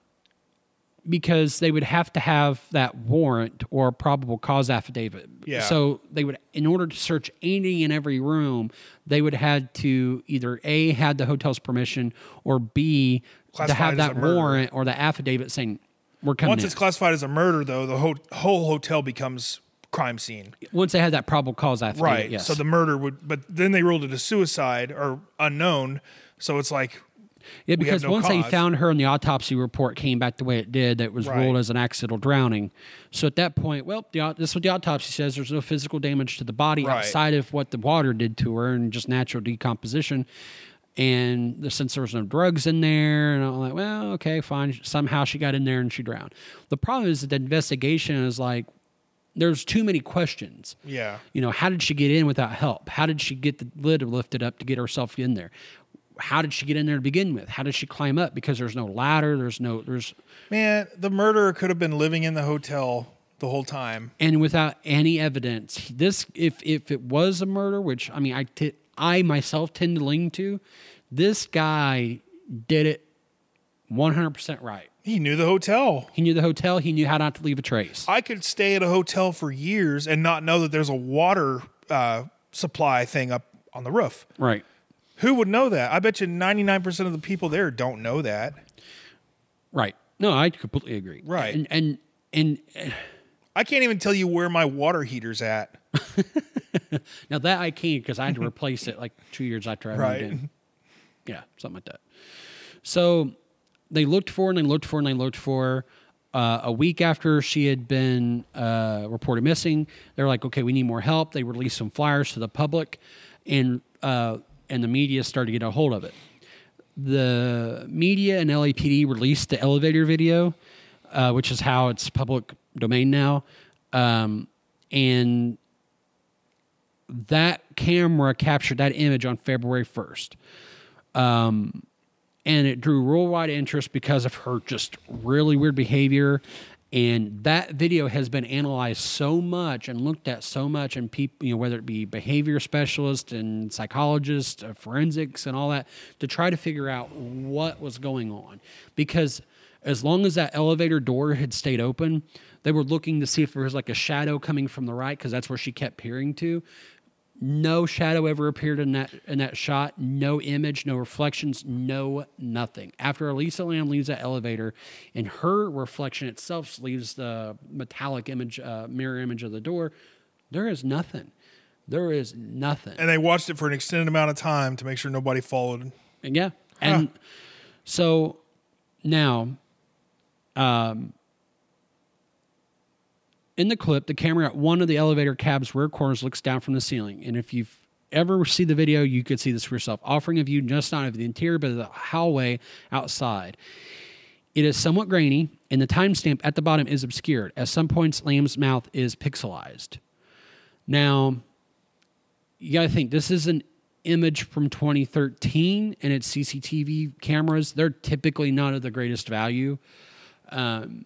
S2: because they would have to have that warrant or probable cause affidavit.
S3: Yeah.
S2: So they would, in order to search any and every room, they would had to either a had the hotel's permission or b to have that warrant or the affidavit saying we're coming.
S3: Once
S2: in."
S3: it's classified as a murder, though, the ho- whole hotel becomes crime scene.
S2: Once they had that probable cause affidavit,
S3: Right.
S2: Yes.
S3: So the murder would, but then they ruled it a suicide or unknown. So it's like,
S2: Yeah, because
S3: no
S2: once they found her and the autopsy report came back the way it did, that was
S3: Right.
S2: ruled as an accidental drowning. So at that point, well, the, this is what the autopsy says. There's no physical damage to the body
S3: Right.
S2: outside of what the water did to her and just natural decomposition. And the, since there was no drugs in there, and I'm like, well, okay, fine. Somehow she got in there and she drowned. The problem is that the investigation is like, there's too many questions.
S3: yeah.
S2: You know, how did she get in without help? How did she get the lid lifted up to get herself in there? How did she get in there to begin with? How did she climb up? Because there's no ladder. There's no there's
S3: Man, the murderer could have been living in the hotel the whole time.
S2: and without any evidence. This if if it was a murder, which I mean I t- I myself tend to lean to, this guy did it 100% right.
S3: He knew the hotel.
S2: He knew the hotel. He knew how not to leave a trace.
S3: I could stay at a hotel for years and not know that there's a water uh, supply thing up on the roof.
S2: Right.
S3: Who would know that? I bet you 99% of the people there don't know that.
S2: Right. No, I completely agree.
S3: Right.
S2: And and and
S3: I can't even tell you where my water heater's at. *laughs*
S2: Now that I can because I had to replace it like two years after I
S3: Right.
S2: moved in. *laughs* Yeah, something like that. So they looked for and they looked for and they looked for. Uh, a week after she had been uh, reported missing, they're like, "Okay, we need more help." They released some flyers to the public, and uh, and the media started to get a hold of it. The media and LAPD released the elevator video, uh, which is how it's public domain now, um, and that camera captured that image on February 1st. Um, and it drew worldwide interest because of her just really weird behavior And that video has been analyzed so much and looked at so much, and people, you know, whether it be behavior specialists and psychologists, uh, forensics, and all that, to try to figure out what was going on. Because as long as that elevator door had stayed open, they were looking to see if there was like a shadow coming from the right, because that's where she kept peering to no shadow ever appeared in that in that shot. No image no reflections no nothing. After Elisa Lam leaves that elevator and her reflection itself leaves the metallic image uh, mirror image of the door there is nothing. There is nothing.
S3: And they watched it for an extended amount of time to make sure nobody followed.
S2: and yeah and so now um in the clip, the camera at one of the elevator cab's rear corners looks down from the ceiling. And if you've ever see the video, you could see this for yourself, offering a view just not of the interior, but of the hallway outside. It is somewhat grainy, and the timestamp at the bottom is obscured. At some points, Lam's mouth is pixelized. Now, you got to think this is an image from 2013, and it's CCTV cameras. They're typically not of the greatest value. Um,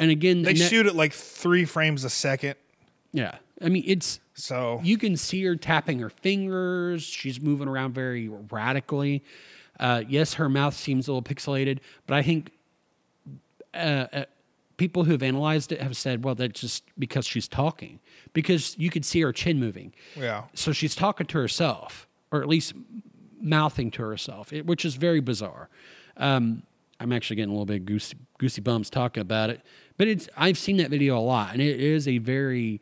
S2: and again,
S3: They
S2: and that-
S3: shoot at like three frames a second.
S2: Yeah, I mean it's
S3: So
S2: you can see her tapping her fingers. She's moving around very radically. Uh, yes, her mouth seems a little pixelated, but I think uh, uh, people who have analyzed it have said, well, that's just because she's talking, because you could see her chin moving.
S3: yeah.
S2: So she's talking to herself, or at least mouthing to herself, it, which is very bizarre. Um, I'm actually getting a little bit goosey, goosey bumps talking about it, but it's I've seen that video a lot, and it is a very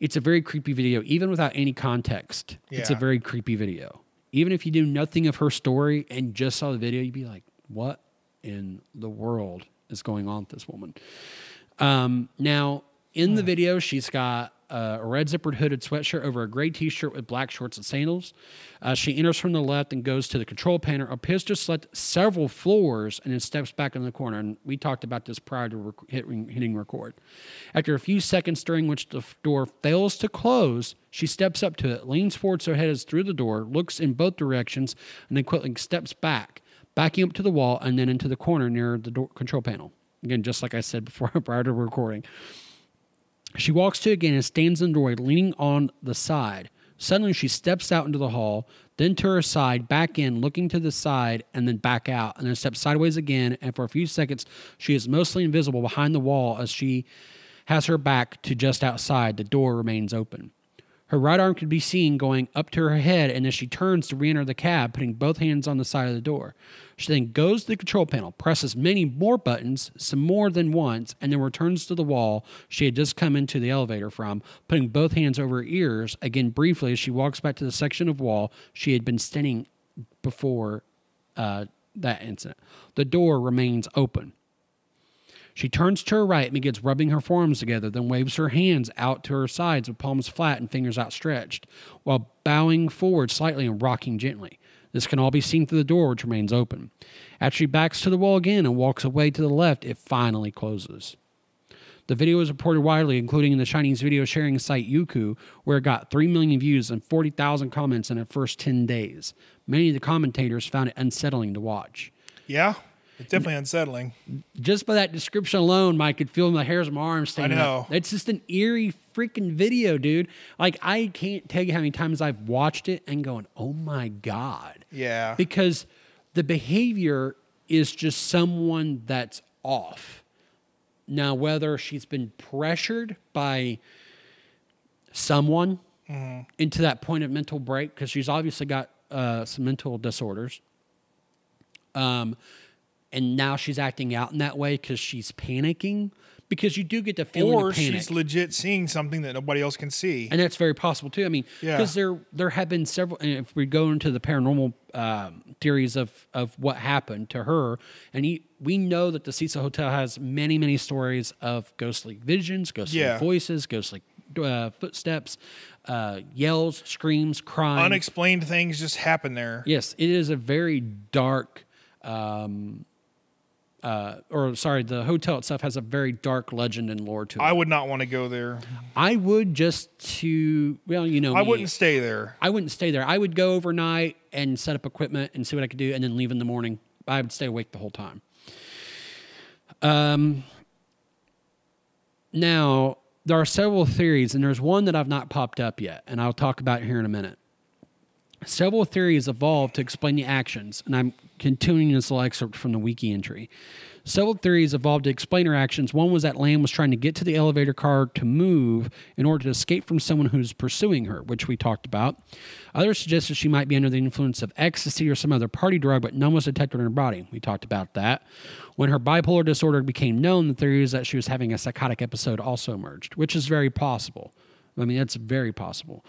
S2: it's a very creepy video, even without any context. It's a very creepy video. Even if you knew nothing of her story and just saw the video, you'd be like, "What in the world is going on with this woman?" Um, now, in the video, she's got uh, a red zippered hooded sweatshirt over a gray t shirt with black shorts and sandals. Uh, she enters from the left and goes to the control panel, appears to select several floors, and then steps back in the corner. And we talked about this prior to rec- hitting, hitting record. After a few seconds, during which the door fails to close, she steps up to it, leans forward so her head is through the door, looks in both directions, and then quickly steps back, backing up to the wall and then into the corner near the door control panel. Again, just like I said before, *laughs* prior to recording. She walks to again and stands in the doorway, leaning on the side. Suddenly, she steps out into the hall, then to her side, back in, looking to the side, and then back out, and then steps sideways again. And for a few seconds, she is mostly invisible behind the wall as she has her back to just outside. The door remains open. Her right arm could be seen going up to her head, and as she turns to re enter the cab, putting both hands on the side of the door. She then goes to the control panel, presses many more buttons, some more than once, and then returns to the wall she had just come into the elevator from, putting both hands over her ears, again briefly as she walks back to the section of wall she had been standing before uh, that incident. The door remains open. She turns to her right and begins rubbing her forearms together, then waves her hands out to her sides with palms flat and fingers outstretched, while bowing forward slightly and rocking gently. This can all be seen through the door, which remains open. After she backs to the wall again and walks away to the left, it finally closes. The video was reported widely, including in the Chinese video sharing site Youku, where it got 3 million views and 40,000 comments in the first 10 days. Many of the commentators found it unsettling to watch
S3: Yeah. It's definitely unsettling.
S2: just by that description alone, Mike could feel the hairs on my arms standing up.
S3: know.
S2: It's just an eerie freaking video, dude. Like I can't tell you how many times I've watched it and going, "Oh my god,"
S3: Yeah.
S2: because the behavior is just someone that's off. Now, whether she's been pressured by someone into that point of mental break, because she's obviously got uh, some mental disorders. Um, and now she's acting out in that way because she's panicking. Because you do get the feeling
S3: or she's legit seeing something that nobody else can see.
S2: and that's very possible too. I mean,
S3: Yeah.
S2: because there there have been several. And if we go into the paranormal um, theories of of what happened to her, and he, we know that the Cecil Hotel has many many stories of ghostly visions, ghostly
S3: Yeah.
S2: voices, ghostly uh, footsteps, uh, yells, screams, crying.
S3: Unexplained things just happen there.
S2: Yes, it is a very dark, um, uh, or sorry, the hotel itself has a very dark legend and lore to it.
S3: I would not want to go there.
S2: I would just to, well, you know,
S3: I
S2: me.
S3: wouldn't stay there.
S2: I wouldn't stay there. I would go overnight and set up equipment and see what I could do, and then leave in the morning. I would stay awake the whole time. Um, Now, there are several theories, and there's one that I've not popped up yet, and I'll talk about here in a minute. Several theories evolved to explain the actions, and I'm continuing this little excerpt from the wiki entry. Several theories evolved to explain her actions. One was that Lam was trying to get to the elevator car to move in order to escape from someone who's pursuing her, which we talked about. Others suggested she might be under the influence of ecstasy or some other party drug, but none was detected in her body. We talked about that. When her bipolar disorder became known, the theory is that she was having a psychotic episode also emerged, which is very possible. I mean, that's very possible.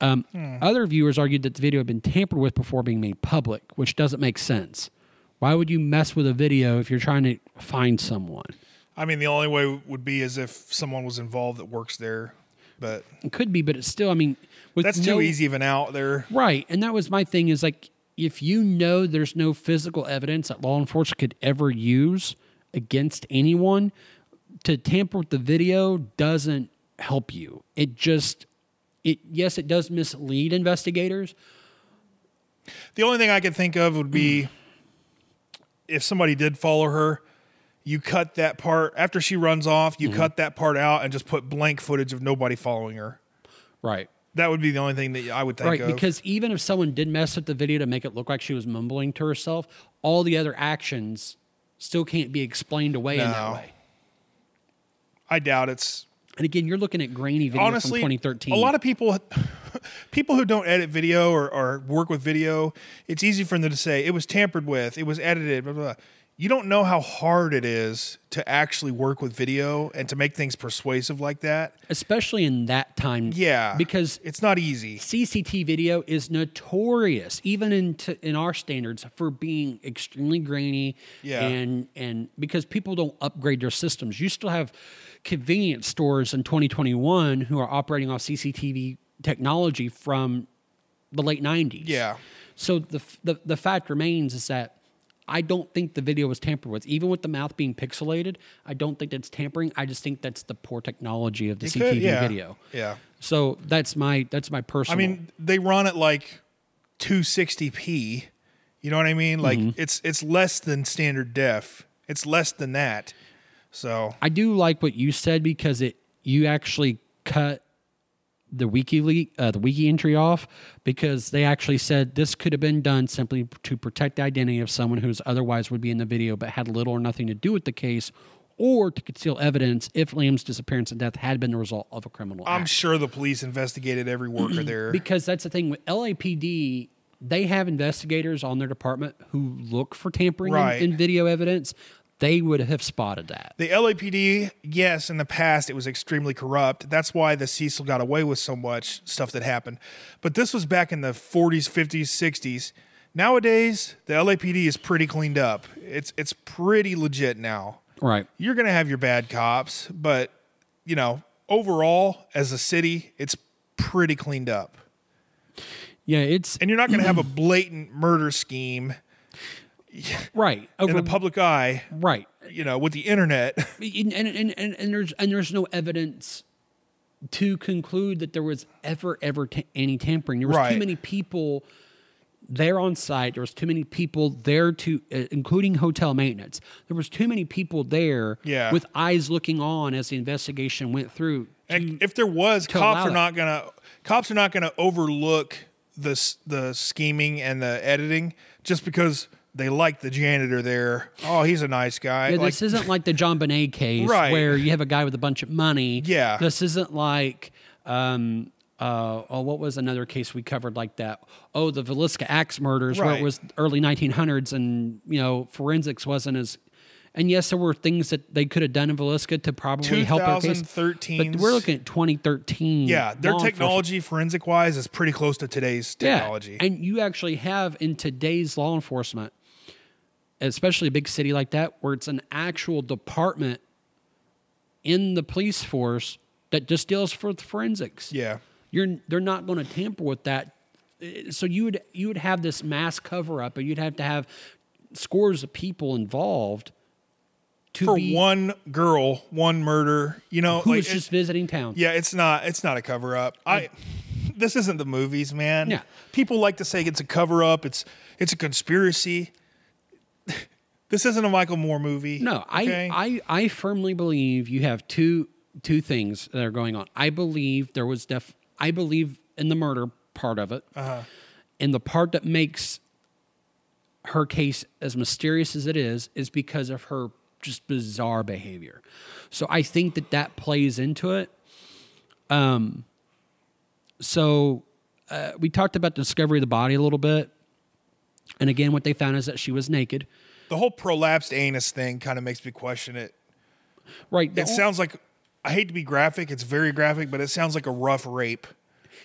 S2: Um, Other viewers argued that the video had been tampered with before being made public, which doesn't make sense. Why would you mess with a video if you're trying to find someone?
S3: I mean, the only way would be as if someone was involved that works there, but
S2: It could be, but it's still. I mean, with
S3: that's
S2: no-
S3: too easy of an out there.
S2: right? And that was my thing. Is like if you know there's no physical evidence that law enforcement could ever use against anyone, to tamper with the video doesn't help you. It just, it yes, it does mislead investigators.
S3: The only thing I could think of would be *clears throat* if somebody did follow her, you cut that part after she runs off, you mm-hmm. cut that part out and just put blank footage of nobody following her.
S2: Right.
S3: That would be the only thing that I would think
S2: Right,
S3: of.
S2: because even if someone did mess with the video to make it look like she was mumbling to herself, all the other actions still can't be explained away in that way.
S3: I doubt it's
S2: And again, you're looking at grainy video
S3: honestly
S2: from 2013.
S3: A lot of people *laughs* people who don't edit video or, or work with video, it's easy for them to say it was tampered with, it was edited, blah, blah, blah. You don't know how hard it is to actually work with video and to make things persuasive like that.
S2: especially in that time.
S3: Yeah.
S2: because
S3: it's not easy.
S2: CCT video is notorious, even in t- in our standards, for being extremely grainy.
S3: Yeah.
S2: and and because people don't upgrade their systems, you still have convenience stores in 2021 who are operating off CCTV technology from the late 90s.
S3: Yeah.
S2: So the the the fact remains is that. I don't think the video was tampered with. Even with the mouth being pixelated, I don't think that's tampering. I just think that's the poor technology of the
S3: It
S2: CCTV
S3: could- yeah.
S2: video.
S3: Yeah.
S2: So that's my that's my personal.
S3: I mean, they run at like 260p. You know what I mean? Like
S2: Mm-hmm.
S3: it's it's less than standard def. It's less than that. So
S2: I do like what you said because it you actually cut the wiki le- uh, the wiki entry off because they actually said this could have been done simply to protect the identity of someone who's otherwise would be in the video but had little or nothing to do with the case or to conceal evidence if Lam's disappearance and death had been the result of a criminal
S3: I'm
S2: act.
S3: sure the police investigated every worker *clears throat* there.
S2: because that's the thing with LAPD they have investigators on their department who look for tampering in- in video evidence they would have spotted that
S3: The LAPD, yes, in the past it was extremely corrupt. That's why the Cecil got away with so much stuff that happened. But this was back in the 40s, 50s, 60s. Nowadays, the LAPD is pretty cleaned up. It's it's pretty legit now.
S2: right
S3: You're going to have your bad cops, but you know, overall as a city, it's pretty cleaned up.
S2: yeah it's
S3: And you're not going to have a blatant murder scheme
S2: right.
S3: In
S2: over
S3: the public eye,
S2: right.
S3: you know, with the internet. *laughs*
S2: and, and, and, and, there's and there's no evidence to conclude that there was ever ever ta- any tampering. There was too many people there on site. There was too many people there to uh, including hotel maintenance. There was too many people there
S3: Yeah.
S2: with eyes looking on as the investigation went through
S3: And if there was, cops are
S2: it.
S3: not gonna cops are not gonna overlook the the scheming and the editing just because they like the janitor there. Oh, he's a nice guy.
S2: Yeah,
S3: Like,
S2: this isn't like the JonBenét case
S3: Right.
S2: where you have a guy with a bunch of money.
S3: Yeah.
S2: This isn't like um uh oh what was another case we covered like that? Oh, the Villisca axe murders where it was early 1900s and you know forensics wasn't as and yes, there were things that they could have done in Villisca to probably help our case.
S3: 2013.
S2: But we're looking at 2013.
S3: yeah, their technology, forensic wise, is pretty close to today's technology.
S2: Yeah. And you actually have in today's law enforcement, especially a big city like that, where it's an actual department in the police force that just deals for the forensics.
S3: yeah,
S2: You're they're not going to tamper with that. Uh, So you would you would have this mass cover up, and you'd have to have scores of people involved to
S3: for
S2: be
S3: one girl, one murder. You know,
S2: who
S3: like
S2: was just visiting town.
S3: Yeah, it's not. It's not a cover up. I. This isn't the movies, man.
S2: Yeah.
S3: People like to say it's a cover up. It's it's a conspiracy. This isn't a Michael Moore movie.
S2: No,
S3: okay?
S2: I, I I firmly believe you have two two things that are going on. I believe there was def I believe in the murder part of it.
S3: Uh-huh.
S2: And the part that makes her case as mysterious as it is is because of her just bizarre behavior. So I think that that plays into it. Um so uh, we talked about the discovery of the body a little bit. And again, what they found is that she was naked.
S3: The whole prolapsed anus thing kind of makes me question it.
S2: Right.
S3: It sounds like I hate to be graphic. It's very graphic, but it sounds like a rough rape.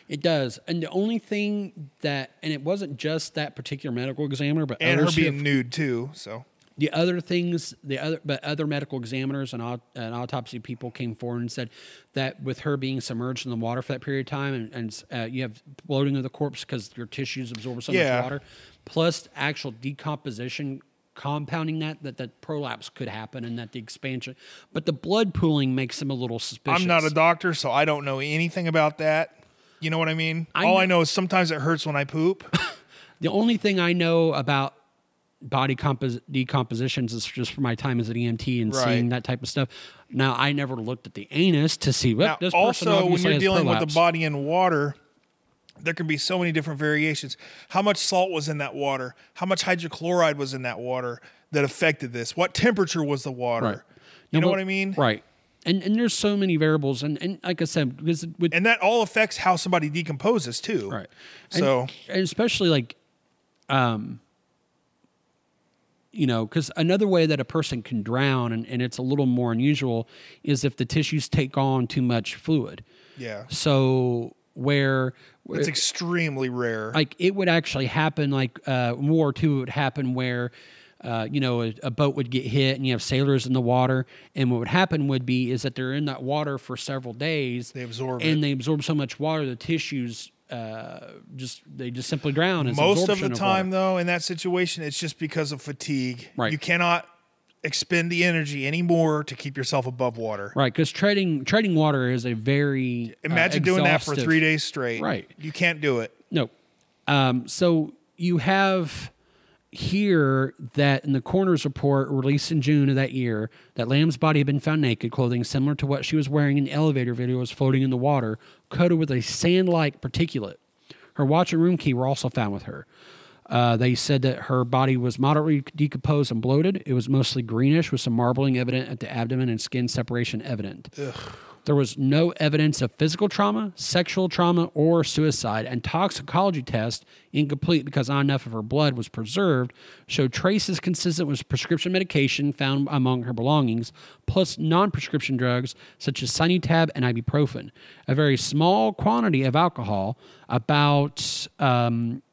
S2: It does. And the only thing that, and it wasn't just that particular medical examiner, but
S3: And her being nude too. So
S2: the other things, the other, but other medical examiners and, aut- and autopsy people came forward and said that with her being submerged in the water for that period of time, and, and uh, you have bloating of the corpse because your tissues absorb so
S3: Yeah.
S2: much water, plus actual decomposition compounding that, that that prolapse could happen and that the expansion, but the blood pooling makes them a little suspicious.
S3: I'm not a doctor, so I don't know anything about that. You know what I mean?
S2: I
S3: All
S2: kn-
S3: I know is sometimes it hurts when I poop. *laughs*
S2: The only thing I know about body compos- decompositions is just from my time as an EMT and
S3: Right.
S2: seeing that type of stuff. Now, I never looked at the anus to see what
S3: now,
S2: this
S3: also, when you're dealing with
S2: prolapse.
S3: the body in water, there can be so many different variations. How much salt was in that water? How much hydrochloride was in that water that affected this? What temperature was the water?
S2: Right.
S3: You
S2: Now,
S3: know
S2: but-
S3: what I mean?
S2: Right. And and there's so many variables, and, and like I said, because with
S3: And that all affects how somebody decomposes too.
S2: right,
S3: So
S2: and, and especially like, um, you know, because another way that a person can drown, and, and it's a little more unusual, is if the tissues take on too much fluid.
S3: yeah,
S2: So where
S3: it's extremely rare.
S2: like it would actually happen like uh World War II would happen where uh, you know, a, a boat would get hit and you have sailors in the water. And what would happen would be is that they're in that water for several days.
S3: They absorb
S2: and
S3: it.
S2: they absorb so much water, the tissues uh, just they just simply drown.
S3: Most of the time,
S2: water.
S3: though, in that situation, it's just because of fatigue.
S2: Right.
S3: You cannot expend the energy anymore to keep yourself above water.
S2: right? Because trading trading water is a very uh,
S3: Imagine doing that for three days straight.
S2: Right.
S3: You can't do it.
S2: No. Um, so you have here that in the coroner's report released in June of that year, that Lam's body had been found naked, clothing similar to what she was wearing in the elevator video was floating in the water, coated with a sand-like particulate. Her watch and room key were also found with her. Uh, they said that her body was moderately decomposed and bloated. It was mostly greenish with some marbling evident at the abdomen and skin separation evident. There was no evidence of physical trauma, sexual trauma, or suicide, and toxicology tests, incomplete because not enough of her blood was preserved, showed traces consistent with prescription medication found among her belongings, plus non prescription drugs such as Sinutab and ibuprofen. A very small quantity of alcohol, about um,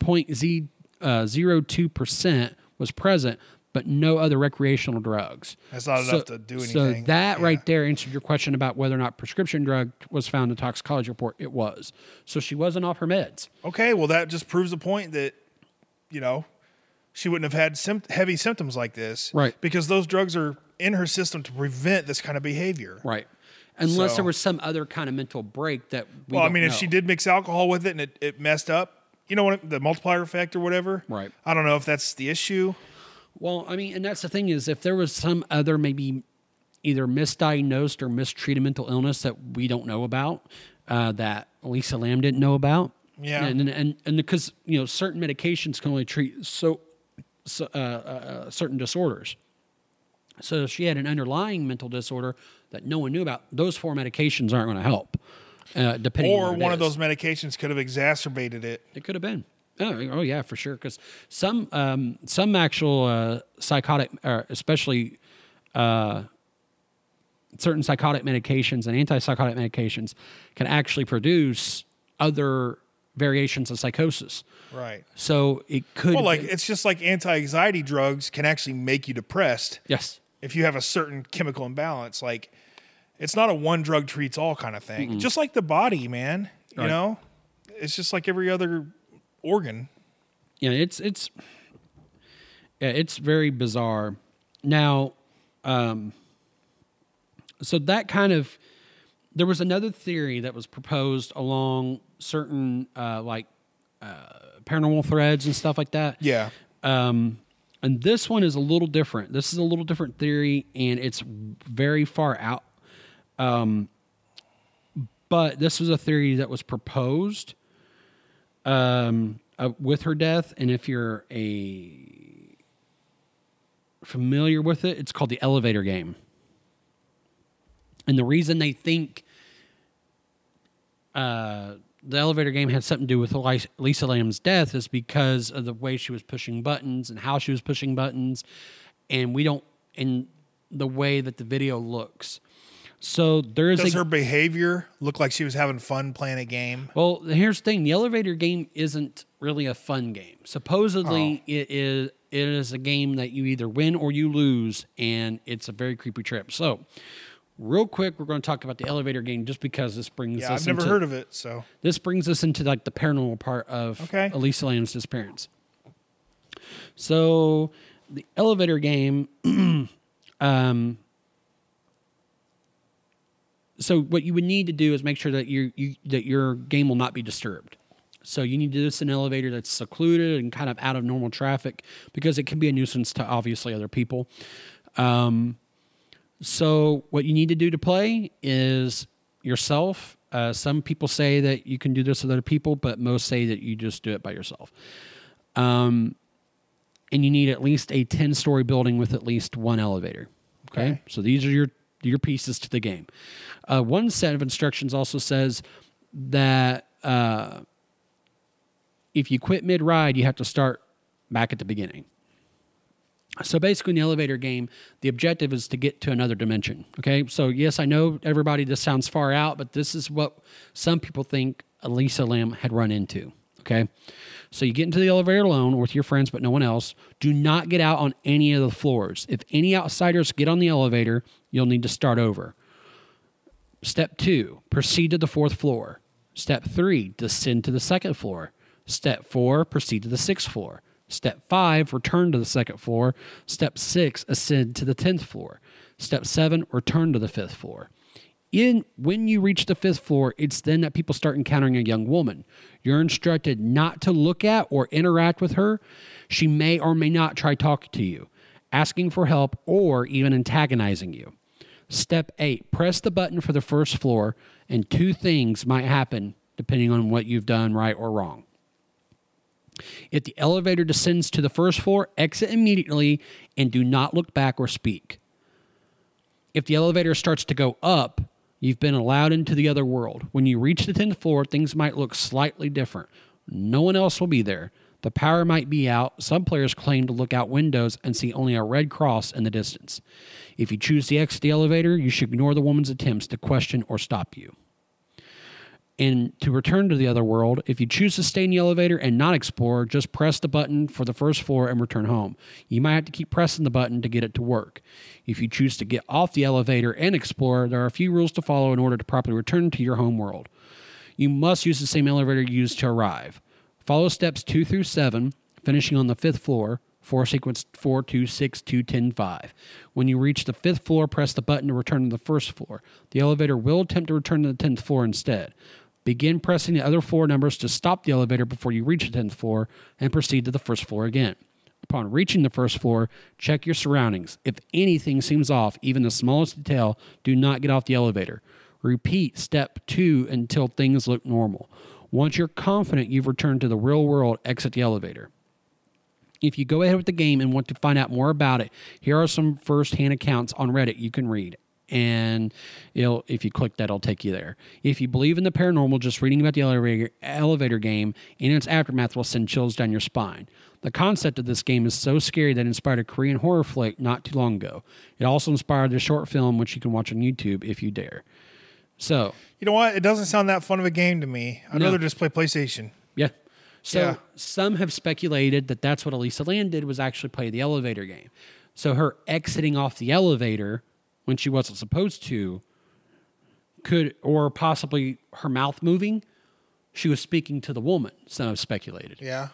S2: 0.02 percent, was present, but no other recreational drugs.
S3: That's not enough to do anything.
S2: So that
S3: Yeah.
S2: right there answered your question about whether or not prescription drug was found in the toxicology report. It was. So she wasn't off her meds.
S3: Okay, well, that just proves the point that, you know, she wouldn't have had sympt- heavy symptoms like this.
S2: Right.
S3: Because those drugs are in her system to prevent this kind of behavior.
S2: Right. Unless
S3: So-
S2: there was some other kind of mental break that we
S3: well, I mean, if she did mix alcohol with it and it, it messed up, you know what, the multiplier effect or whatever.
S2: Right.
S3: I don't know if that's the issue.
S2: Well, I mean, and that's the thing is if there was some other maybe either misdiagnosed or mistreated mental illness that we don't know about, uh, that Lisa Lam didn't know about.
S3: Yeah.
S2: And and and because you know certain medications can only treat so, so uh, uh, certain disorders. So if she had an underlying mental disorder that no one knew about, those four medications aren't going to help. Uh, depending
S3: Or
S2: it
S3: one of those medications could have exacerbated it.
S2: It could have been. Oh, oh yeah, for sure. Because some um, some actual uh, psychotic, especially uh, certain psychotic medications and antipsychotic medications, can actually produce other variations of psychosis.
S3: Right.
S2: So it could.
S3: Well, like it's just like anti-anxiety drugs can actually make you depressed
S2: yes,
S3: if you have a certain chemical imbalance. Like it's not a one drug treats all kind of thing. Just like the body, man. You
S2: Right.
S3: know, it's just like every other organ.
S2: yeah, it's it's yeah, it's very bizarre. Now, um, so that kind of there was another theory that was proposed along certain uh, like uh, paranormal threads and stuff like that.
S3: Yeah.
S2: um, And this one is a little different. This is a little different theory, and it's very far out. Um, but this was a theory that was proposed um, uh, with her death. And if you're a familiar with it, it's called the elevator game. And the reason they think uh, the elevator game had something to do with Lisa Lam's death is because of the way she was pushing buttons and how she was pushing buttons, and we don't in the way that the video looks. So there is
S3: Does
S2: a,
S3: her behavior look like she was having fun playing a game?
S2: well, here's the thing: the elevator game isn't really a fun game. Supposedly, it is. It is a game that you either win or you lose, and it's a very creepy trip. So, real quick, we're going to talk about the elevator game just because this brings
S3: Yeah,
S2: us
S3: I've never
S2: into,
S3: heard of it. So
S2: this brings us into like the paranormal part of
S3: Okay.
S2: Elisa Lam's disappearance. So the elevator game, *clears throat* um, so what you would need to do is make sure that you you that your game will not be disturbed. So you need to do this in an elevator that's secluded and kind of out of normal traffic because it can be a nuisance to obviously other people. Um, so what you need to do to play is yourself. Uh, some people say that you can do this with other people, but most say that you just do it by yourself. Um, and you need at least a ten-story building with at least one elevator. Okay,
S3: Okay.
S2: so these are your your pieces to the game. Uh, one set of instructions also says that uh, if you quit mid-ride, you have to start back at the beginning. So basically, in the elevator game, the objective is to get to another dimension. Okay. So, yes, I know everybody, this sounds far out, but this is what some people think Elisa Lam had run into. Okay. So, you get into the elevator alone with your friends, but no one else. Do not get out on any of the floors. If any outsiders get on the elevator, you'll need to start over. Step two, proceed to the fourth floor. Step three, descend to the second floor. Step four, proceed to the sixth floor. Step five, return to the second floor. Step six, ascend to the tenth floor. Step seven, return to the fifth floor. In when you reach the fifth floor, it's then that people start encountering a young woman. You're instructed not to look at or interact with her. She may or may not try talking to you, asking for help, or even antagonizing you. Step eight, press the button for the first floor, and two things might happen depending on what you've done right or wrong. If the elevator descends to the first floor, exit immediately and do not look back or speak. If the elevator starts to go up, you've been allowed into the other world. When you reach the 10th floor, things might look slightly different. No one else will be there. The power might be out. Some players claim to look out windows and see only a red cross in the distance. If you choose to exit the elevator, you should ignore the woman's attempts to question or stop you. And to return to the other world, if you choose to stay in the elevator and not explore, just press the button for the first floor and return home. You might have to keep pressing the button to get it to work. If you choose to get off the elevator and explore, there are a few rules to follow in order to properly return to your home world. You must use the same elevator you used to arrive. Follow steps 2 through 7, finishing on the fifth floor, for sequence 4, 2, 6, 2, 10, 5. When you reach the fifth floor, press the button to return to the first floor. The elevator will attempt to return to the 10th floor instead. Begin pressing the other floor numbers to stop the elevator before you reach the 10th floor and proceed to the first floor again. Upon reaching the first floor, check your surroundings. If anything seems off, even the smallest detail, do not get off the elevator. Repeat step two until things look normal. Once you're confident you've returned to the real world, exit the elevator. If you go ahead with the game and want to find out more about it, here are some first-hand accounts on Reddit you can read. And it'll, if you click that, it'll take you there. If you believe in the paranormal, just reading about the elevator, elevator game and its aftermath will send chills down your spine. The concept of this game is so scary that it inspired a Korean horror flick not too long ago. It also inspired a short film, which you can watch on YouTube if you dare. So,
S3: You know what? It doesn't sound that fun of a game to me. I'd
S2: No.
S3: rather just play PlayStation.
S2: Yeah. So
S3: Yeah.
S2: some have speculated that that's what Elisa Lam did was actually play the elevator game. So her exiting off the elevator when she wasn't supposed to could, or possibly her mouth moving, she was speaking to the woman. Some have speculated.
S3: Yeah.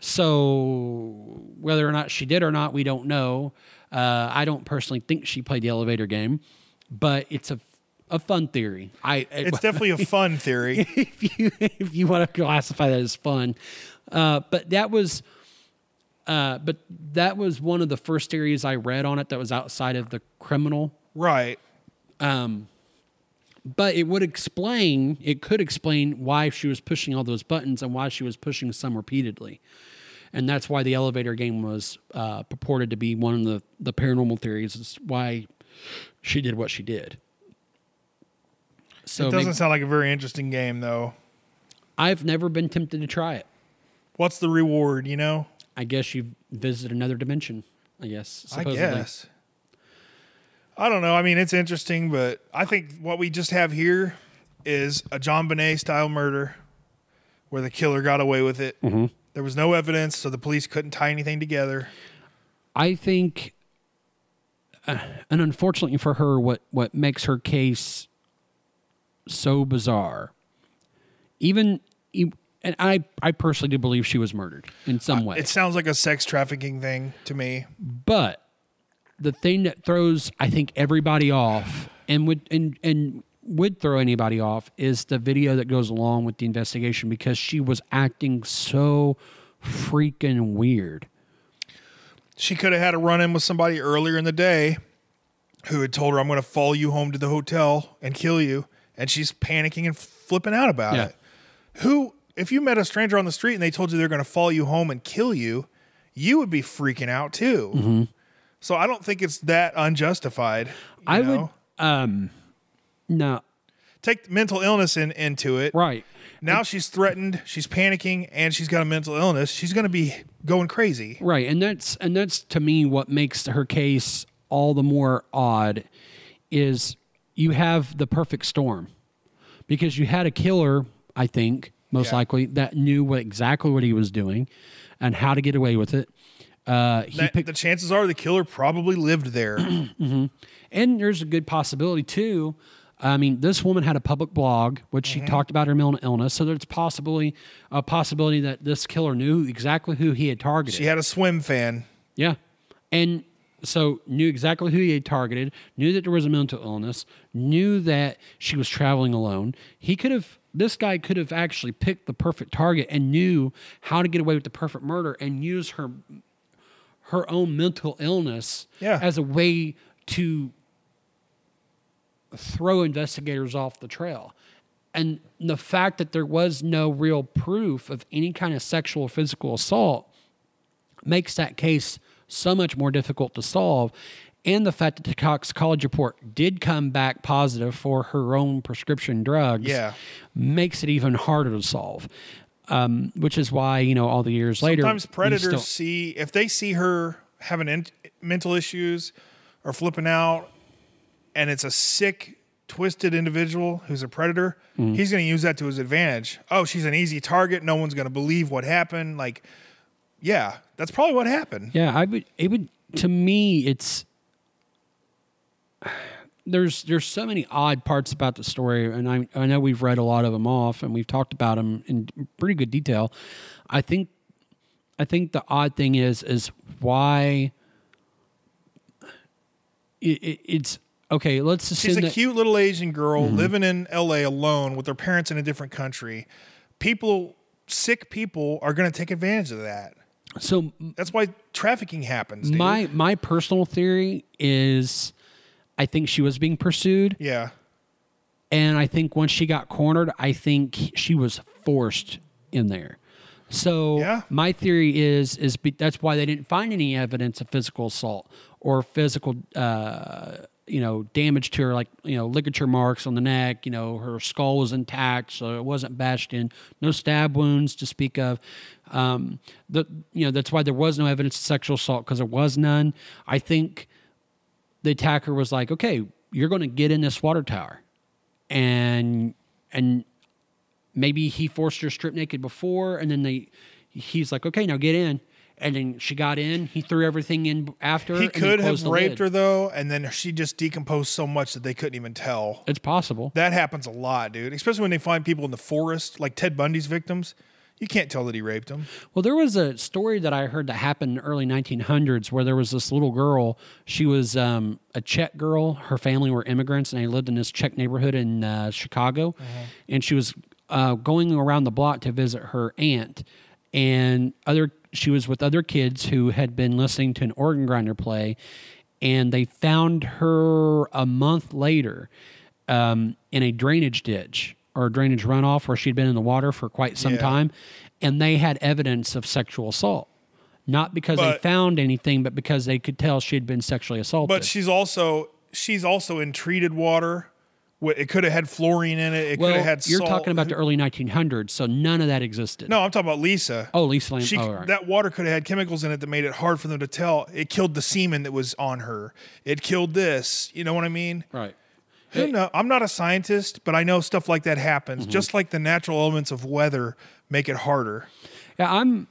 S2: So whether or not she did or not, we don't know. Uh, I don't personally think she played the elevator game, but it's a a fun theory. I
S3: It's definitely a *laughs* fun theory.
S2: if you if you want to classify that as fun. Uh, but that was uh, but that was one of the first theories I read on it that was outside of the criminal.
S3: Right.
S2: Um, But it would explain, it could explain why she was pushing all those buttons and why she was pushing some repeatedly. And that's why the elevator game was uh, purported to be one of the, the paranormal theories. Is why she did what she did. So
S3: it doesn't
S2: maybe-
S3: sound like a very interesting game, though.
S2: I've never been tempted to try it.
S3: What's the reward? You know,
S2: I guess you visit another dimension. I guess. Supposedly.
S3: I guess. I don't know. I mean, it's interesting, but I think what we just have here is a JonBenét style murder where the killer got away with it.
S2: Mm-hmm.
S3: There was no evidence, so the police couldn't tie anything together.
S2: I think, uh, and unfortunately for her, what what makes her case so bizarre, even, and I I personally do believe she was murdered in some uh, way.
S3: It sounds like a sex trafficking thing to me.
S2: But the thing that throws, I think, everybody off and would and and would throw anybody off is the video that goes along with the investigation because she was acting so freaking weird.
S3: She could have had a run in with somebody earlier in the day who had told her, I'm going to follow you home to the hotel and kill you. And she's panicking and flipping out about
S2: Yeah.
S3: it. Who, if you met a stranger on the street and they told you they're going to follow you home and kill you, you would be freaking out too.
S2: Mm-hmm.
S3: So I don't think it's that unjustified.
S2: I
S3: know?
S2: would um no
S3: take mental illness in, into it.
S2: right.
S3: Now she's threatened, she's panicking, and she's got a mental illness. She's going to be going crazy.
S2: Right, and that's and that's to me what makes her case all the more odd is you have the perfect storm because you had a killer, I think, most
S3: Yeah.
S2: likely that knew what exactly what he was doing and how to get away with it. Uh, he
S3: That-
S2: picked,
S3: the chances are the killer probably lived there. *clears throat*
S2: and there's a good possibility too. I mean, this woman had a public blog, which
S3: Mm-hmm.
S2: she talked about her mental illness. So there's possibly a possibility that this killer knew exactly who he had targeted.
S3: she had a swim fan.
S2: Yeah. And so knew exactly who he had targeted, knew that there was a mental illness, knew that she was traveling alone. He could have this guy could have actually picked the perfect target and knew how to get away with the perfect murder and use her her own mental illness
S3: Yeah.
S2: as a way to throw investigators off the trail. And the fact that there was no real proof of any kind of sexual or physical assault makes that case so much more difficult to solve. And the fact that the toxicology report did come back positive for her own prescription drugs
S3: Yeah.
S2: makes it even harder to solve. Um, which is why, you know, all the years later.
S3: Sometimes predators
S2: still-
S3: see if they see her having in, mental issues or flipping out, and it's a sick, twisted individual who's a predator.
S2: Mm-hmm.
S3: He's going to use that to his advantage. Oh, she's an easy target. No one's going to believe what happened. Like, yeah, that's probably what happened.
S2: Yeah, I would. It would to me. It's there's there's so many odd parts about the story, and I I know we've read a lot of them off, and we've talked about them in pretty good detail. I think I think the odd thing is is why it, it, it's okay. Let's assume
S3: She's a
S2: that
S3: cute little Asian girl
S2: Mm-hmm.
S3: living in LA alone with her parents in a different country. People, sick people, are going to take advantage of that.
S2: So
S3: That's why trafficking happens. Dude.
S2: my my personal theory is I think she was being pursued.
S3: yeah.
S2: And I think once she got cornered, I think she was forced in there. So
S3: Yeah.
S2: my theory is is be, that's why they didn't find any evidence of physical assault or physical uh, you know damage to her like you know ligature marks on the neck. You know her skull was intact, so it wasn't bashed in. No stab wounds to speak of. Um, the you know that's why there was no evidence of sexual assault because there was none. I think the attacker was like, okay, you're going to get in this water tower and and maybe he forced her strip naked before and then they he's like okay now get in and then she got in he threw everything in after
S3: He could have raped her though, and then she just decomposed so much that they couldn't even tell.
S2: it's possible
S3: That happens a lot, dude. Especially when they find people in the forest, like Ted Bundy's victims. You can't tell that he raped them.
S2: well there was a story that i heard that happened in the early 1900s where there was this little girl she was um, a czech girl her family were immigrants and they lived in this czech neighborhood in uh, chicago and she was uh, going around the block to visit her aunt and other she was with other kids who had been listening to an organ grinder play, and they found her a month later um, in a drainage ditch or drainage runoff where she'd been in the water for quite some
S3: Yeah.
S2: time, and they had evidence of sexual assault. Not because they found anything, but because they could tell she had been sexually assaulted.
S3: But she's also she's also in treated water. It could have had fluorine in it. It could have had
S2: you're
S3: salt.
S2: talking about the early 1900s, so none of that existed.
S3: No, I'm talking about Lisa.
S2: Oh, Lisa Lam-
S3: She,
S2: oh, right.
S3: That water could have had chemicals in it that made it hard for them to tell. It killed the semen that was on her. It killed this. You know what I mean?
S2: right.
S3: Who know? I'm not a scientist, but I know stuff like that happens.
S2: Mm-hmm.
S3: Just like the natural elements of weather make it harder.
S2: Yeah, I'm.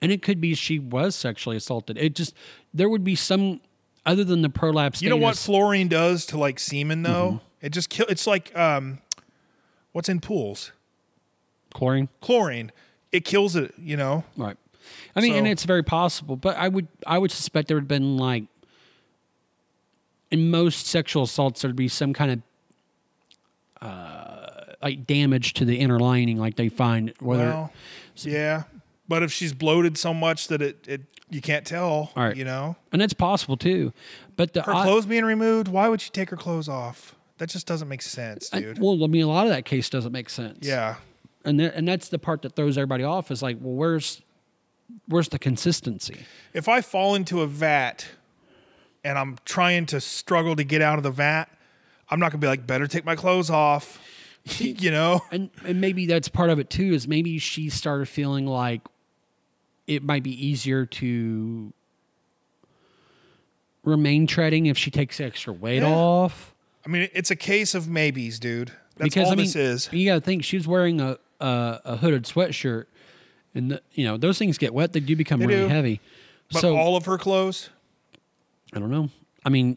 S2: And it could be she was sexually assaulted. It just there would be some other than the prolapse.
S3: You know what fluorine does to like semen though?
S2: Mm-hmm.
S3: It just kill. It's like um, what's in pools?
S2: chlorine,
S3: Chlorine. It kills it. You know.
S2: right? I mean, and it's very possible, but I would I would suspect there would have been like in most sexual assaults there'd be some kind of uh, like damage to the inner lining, like they find whether
S3: Well, yeah. But if she's bloated so much that it, it you can't tell,
S2: right.
S3: you know,
S2: and that's possible too. But the
S3: her
S2: odd-
S3: clothes being removed, why would she take her clothes off? That just doesn't make sense,
S2: I-
S3: dude.
S2: well, I mean, a lot of that case doesn't make sense.
S3: yeah.
S2: and and that's the part that throws everybody off. Is like, well, where's where's the consistency?
S3: If I fall into a vat and I'm trying to struggle to get out of the vat, I'm not gonna be like, better take my clothes off. *laughs* you know?
S2: And and maybe that's part of it too. Is maybe she started feeling like it might be easier to remain treading if she takes extra weight
S3: Yeah.
S2: off.
S3: I mean, it's a case of maybes, dude. That's
S2: because
S3: all
S2: I mean,
S3: this is.
S2: you got to think she's wearing a, a a hooded sweatshirt, and the, you know those things get wet; they do become
S3: They
S2: really
S3: do.
S2: heavy.
S3: But
S2: so
S3: all of her clothes,
S2: I don't know. I mean,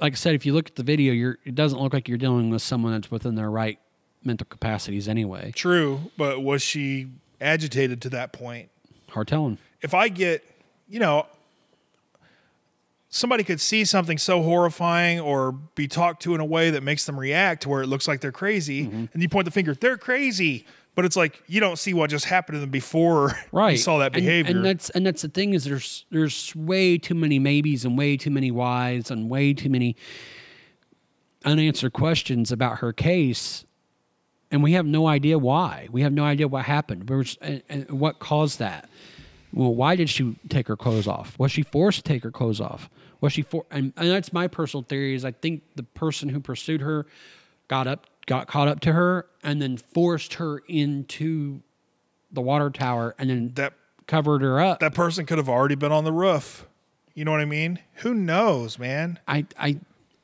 S2: like I said, if you look at the video, you're it doesn't look like you're dealing with someone that's within their right mental capacities anyway.
S3: true, but was she agitated to that point?
S2: Hard telling.
S3: if I get, you know, somebody could see something so horrifying or be talked to in a way that makes them react to where it looks like they're crazy,
S2: Mm-hmm.
S3: and you point the finger, they're crazy. But it's like you don't see what just happened to them before *laughs*
S2: Right.
S3: you saw that behavior.
S2: And, that's and that's the thing is there's there's way too many maybes and way too many whys and way too many unanswered questions about her case. And we have no idea why. We have no idea what happened. There's- And, and what caused that? Well, why did she take her clothes off? Was she forced to take her clothes off? Was she for? And, and that's my personal theory. Is I think the person who pursued her got up, got caught up to her, and then forced her into the water tower, and then
S3: that
S2: covered her up.
S3: that person could have already been on the roof. You know what I mean? Who knows, man?
S2: I, I,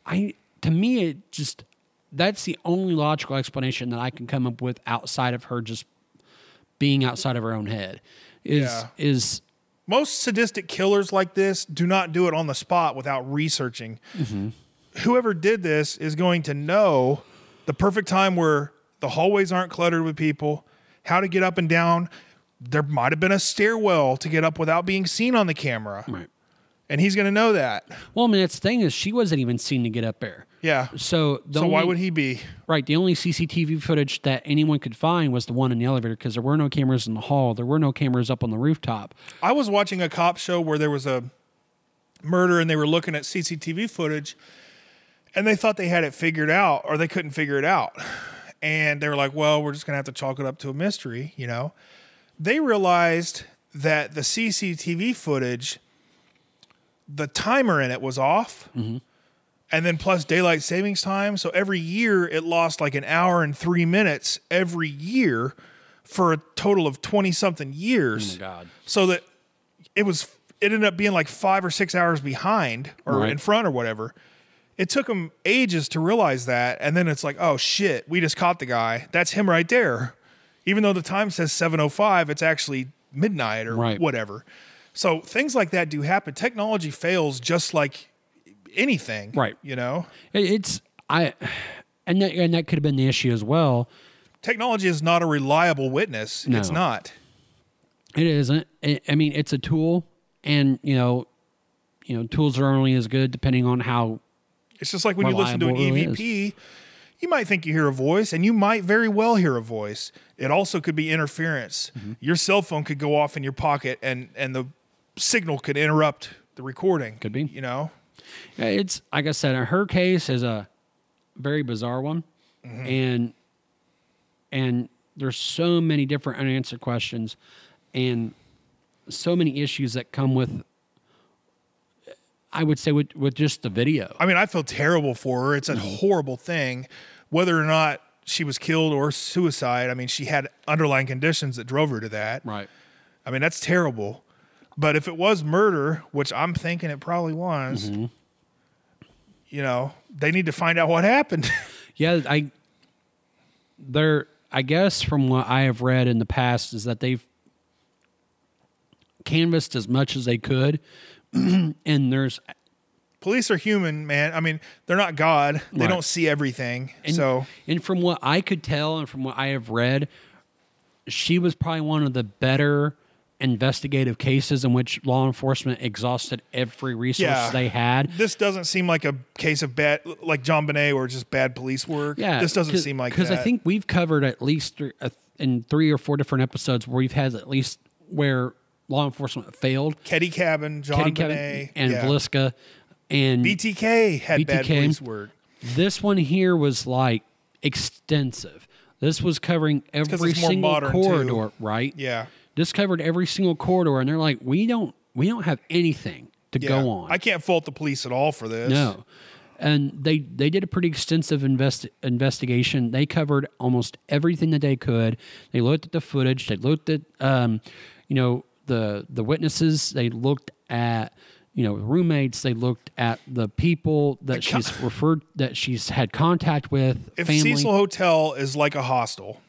S2: I. To me, it just that's the only logical explanation that I can come up with outside of her just being outside of her own head. Is
S3: Yeah.
S2: is
S3: Most sadistic killers like this do not do it on the spot without researching. Mm-hmm. Whoever did this is going to know the perfect time where the hallways aren't cluttered with people, how to get up and down. There might have been a stairwell to get up without being seen on the camera.
S2: right.
S3: And he's going to know that.
S2: Well, I mean, that's the thing is she wasn't even seen to get up there.
S3: Yeah.
S2: So the
S3: So why would he be?
S2: Right. The only CCTV footage that anyone could find was the one in the elevator because there were no cameras in the hall. There were no cameras up on the rooftop.
S3: I was watching a cop show where there was a murder and they were looking at CCTV footage and they thought they had it figured out or they couldn't figure it out. And they were like, well, we're just going to have to chalk it up to a mystery, you know? They realized that the CCTV footage, the timer in it was off. Mm-hmm. And then plus daylight savings time. So every year it lost like an hour and three minutes every year for a total of 20 something years oh
S2: God.
S3: so that it was it ended up being like five or six hours behind or
S2: Right.
S3: in front or whatever it took them ages to realize that and then it's like oh shit we just caught the guy that's him right there even though the time says 705 it's actually midnight or
S2: Right.
S3: whatever so things like that do happen technology fails just like anything
S2: Right.
S3: you know
S2: It's I, and that, and that could have been the issue as well.
S3: technology is not a reliable witness it's not
S2: It isn't. I mean, it's a tool, and you know, you know, tools are only as good depending on how.
S3: It's just like when you listen to an
S2: Reliable it really
S3: EVP, you might think you hear a voice, and you might very well hear a voice. It also could be interference.
S2: Mm-hmm.
S3: Your cell phone could go off in your pocket, and and the signal could interrupt the recording.
S2: Could be.
S3: You know.
S2: Yeah, It's like I said, her case is a very bizarre one, mm-hmm. and and there's so many different unanswered questions, and so many issues that come with. I would say with with just the video.
S3: I mean, I feel terrible for her. It's a mm-hmm. horrible thing, whether or not she was killed or suicide. I mean, she had underlying conditions that drove her to that.
S2: Right.
S3: I mean, that's terrible. But if it was murder, which I'm thinking it probably was, mm-hmm. You know, they need to find out what happened. *laughs*
S2: Yeah, I there I guess from what I have read in the past is that they've canvassed as much as they could *clears throat* and there's
S3: Police are human, man. I mean, they're not God. They
S2: Right.
S3: don't see everything.
S2: and,
S3: so,
S2: and from what I could tell and from what I have read, she was probably one of the better investigative cases in which law enforcement exhausted every resource
S3: Yeah.
S2: they had.
S3: this doesn't seem like a case of bad, like JonBenét, or just bad police work.
S2: Yeah,
S3: this doesn't seem like
S2: because. I think we've covered at least th- uh, in three or four different episodes where we've had at least where law enforcement failed.
S3: Keddie Cabin,
S2: JonBenét, and
S3: yeah.
S2: And
S3: BTK had bad
S2: BTK.
S3: police work.
S2: this one here was like extensive. This was covering every single
S3: modern, too.
S2: corridor, right?
S3: Yeah.
S2: This covered every single corridor, and they're like, we don't, we don't have anything to
S3: Yeah.
S2: go on.
S3: I can't fault the police at all for this.
S2: No. And they they did a pretty extensive invest, investigation. They covered almost everything that they could. They looked at the footage. They looked at um, you know the the witnesses. They looked at you know roommates. They looked at the people that she's referred that she's had contact with.
S3: If
S2: family.
S3: Cecil Hotel is like a hostel,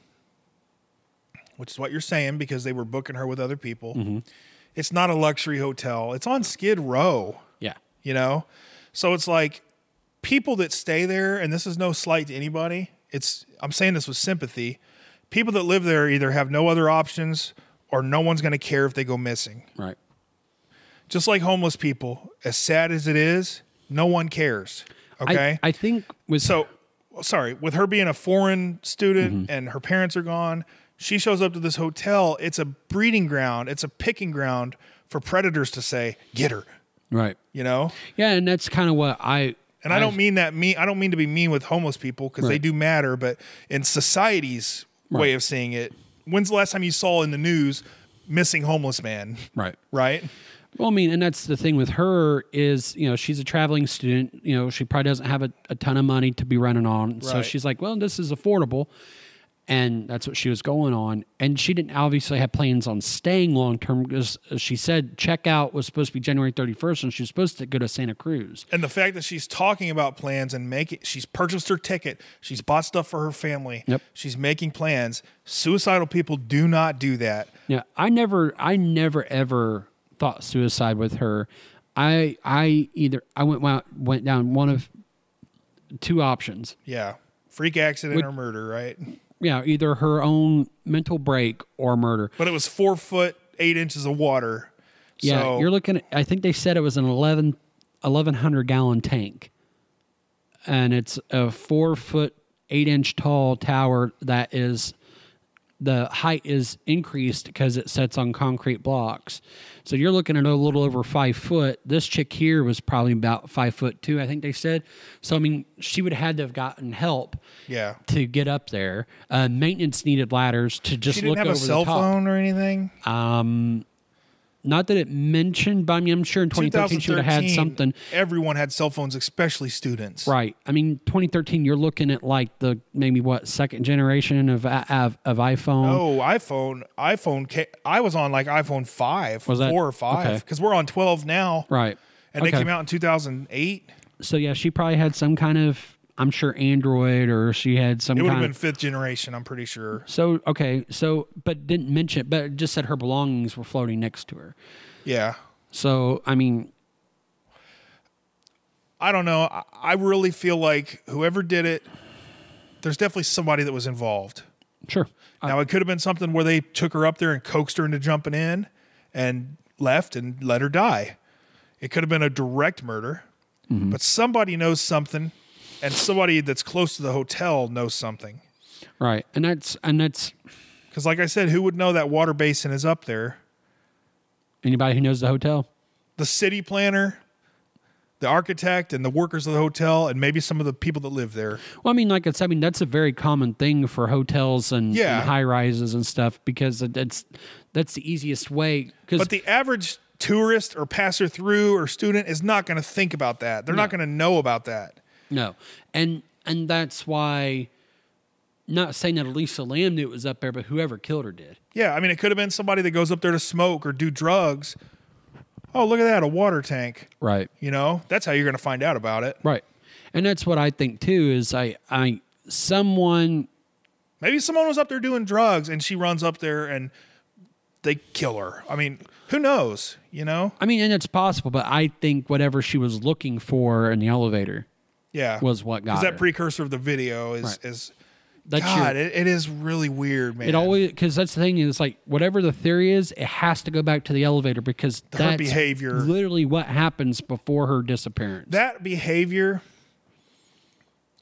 S3: which is what you're saying because they were booking her with other people,
S2: Mm-hmm.
S3: it's not a luxury hotel. It's on Skid Row,
S2: yeah,
S3: you know? So it's like people that stay there, and this is no slight to anybody. It's I'm saying this with sympathy. People that live there either have no other options or no one's going to care if they go missing.
S2: right.
S3: Just like homeless people, as sad as it is, no one cares. Okay?
S2: I, I think with
S3: So, sorry, with her being a foreign student
S2: Mm-hmm.
S3: and her parents are gone, she shows up to this hotel. It's a breeding ground, it's a picking ground for predators to say, get her,
S2: right.
S3: you know?
S2: Yeah, and that's kind of what I.
S3: And I, don't mean that mean I don't mean to be mean with homeless people because they do matter, but in society's way of seeing it, when's the last time you saw in the news missing homeless man?
S2: right.
S3: Right?
S2: Well, I mean, and that's the thing with her is, you know, she's a traveling student. You know, she probably doesn't have a, a ton of money to be running on. So she's like, well, this is affordable. And that's what she was going on. And she didn't obviously have plans on staying long term because she said checkout was supposed to be January 31st and she was supposed to go to Santa Cruz.
S3: And the fact that she's talking about plans and making, she's purchased her ticket, she's bought stuff for her family,
S2: Yep.
S3: she's making plans. Suicidal people do not do that.
S2: Yeah, I never, I never ever thought suicide with her. I, I either I went went, went down one of two options.
S3: Yeah. Freak accident
S2: Would-
S3: or murder, right?
S2: Yeah, either her own mental break or murder.
S3: But it was four foot, eight inches of water.
S2: Yeah,
S3: so,
S2: you're looking at, I think they said it was an 11, 1100 gallon tank. And it's a four foot, eight inch tall tower that is, the height is increased because it sits on concrete blocks. So you're looking at a little over five foot. This chick here was probably about five foot two, I think they said. So, I mean, she would have had to have gotten help
S3: yeah.
S2: to get up there. Uh, maintenance needed ladders to just
S3: She didn't
S2: look
S3: have
S2: over
S3: a cell
S2: the top.
S3: phone or anything.
S2: Um, not that it mentioned, but I mean, I'm sure in 2013 she would have had something.
S3: Everyone had cell phones, especially students.
S2: Right. I mean, 2013, you're looking at like the maybe what second generation of of, of iPhone.
S3: Oh, iPhone, iPhone. I was on like iPhone five,
S2: Was that-
S3: four or five,
S2: okay.
S3: because we're on twelve now,
S2: Right.
S3: and they came out in two thousand eight.
S2: So yeah, she probably had some kind of, I'm sure Android or she had some
S3: It would have been fifth generation. I'm pretty sure.
S2: So okay, so but didn't mention, but just said her belongings were floating next to her.
S3: Yeah.
S2: So I mean,
S3: I don't know. I, I really feel like whoever did it, there's definitely somebody that was involved.
S2: sure.
S3: Now it could have been something where they took her up there and coaxed her into jumping in and left and let her die. It could have been a direct murder,
S2: Mm-hmm.
S3: but somebody knows something and somebody that's close to the hotel knows something.
S2: Right. And that's and that's
S3: Because, like I said, who would know that water basin is up there?
S2: anybody who knows the hotel.
S3: The city planner, the architect, and the workers of the hotel, and maybe some of the people that live there.
S2: Well, I mean, like it's, I mean, that's a very common thing for hotels and,
S3: Yeah.
S2: high rises and stuff because it's that's the easiest way.
S3: But the average tourist or passer through or student is not going to think about that. They're not going to know about that.
S2: No, and and that's why. Not saying that Elisa Lam knew it was up there, but whoever killed her did.
S3: Yeah, I mean, it could have been somebody that goes up there to smoke or do drugs. Oh, look at that, a water tank.
S2: Right.
S3: You know, that's how you're going to find out about it.
S2: Right. And that's what I think too. Is I I someone
S3: Maybe someone was up there doing drugs and she runs up there and they kill her. I mean, who knows? You know?
S2: I mean, and it's possible, but I think whatever she was looking for in the elevator
S3: Yeah.
S2: was what got
S3: Because that
S2: her.
S3: precursor of the video is
S2: Right.
S3: is
S2: That's
S3: God.
S2: your,
S3: It, it is really weird, man.
S2: it always because that's the thing is like whatever the theory is, it has to go back to the elevator because
S3: Her
S2: that's
S3: behavior.
S2: literally what happens before her disappearance.
S3: that behavior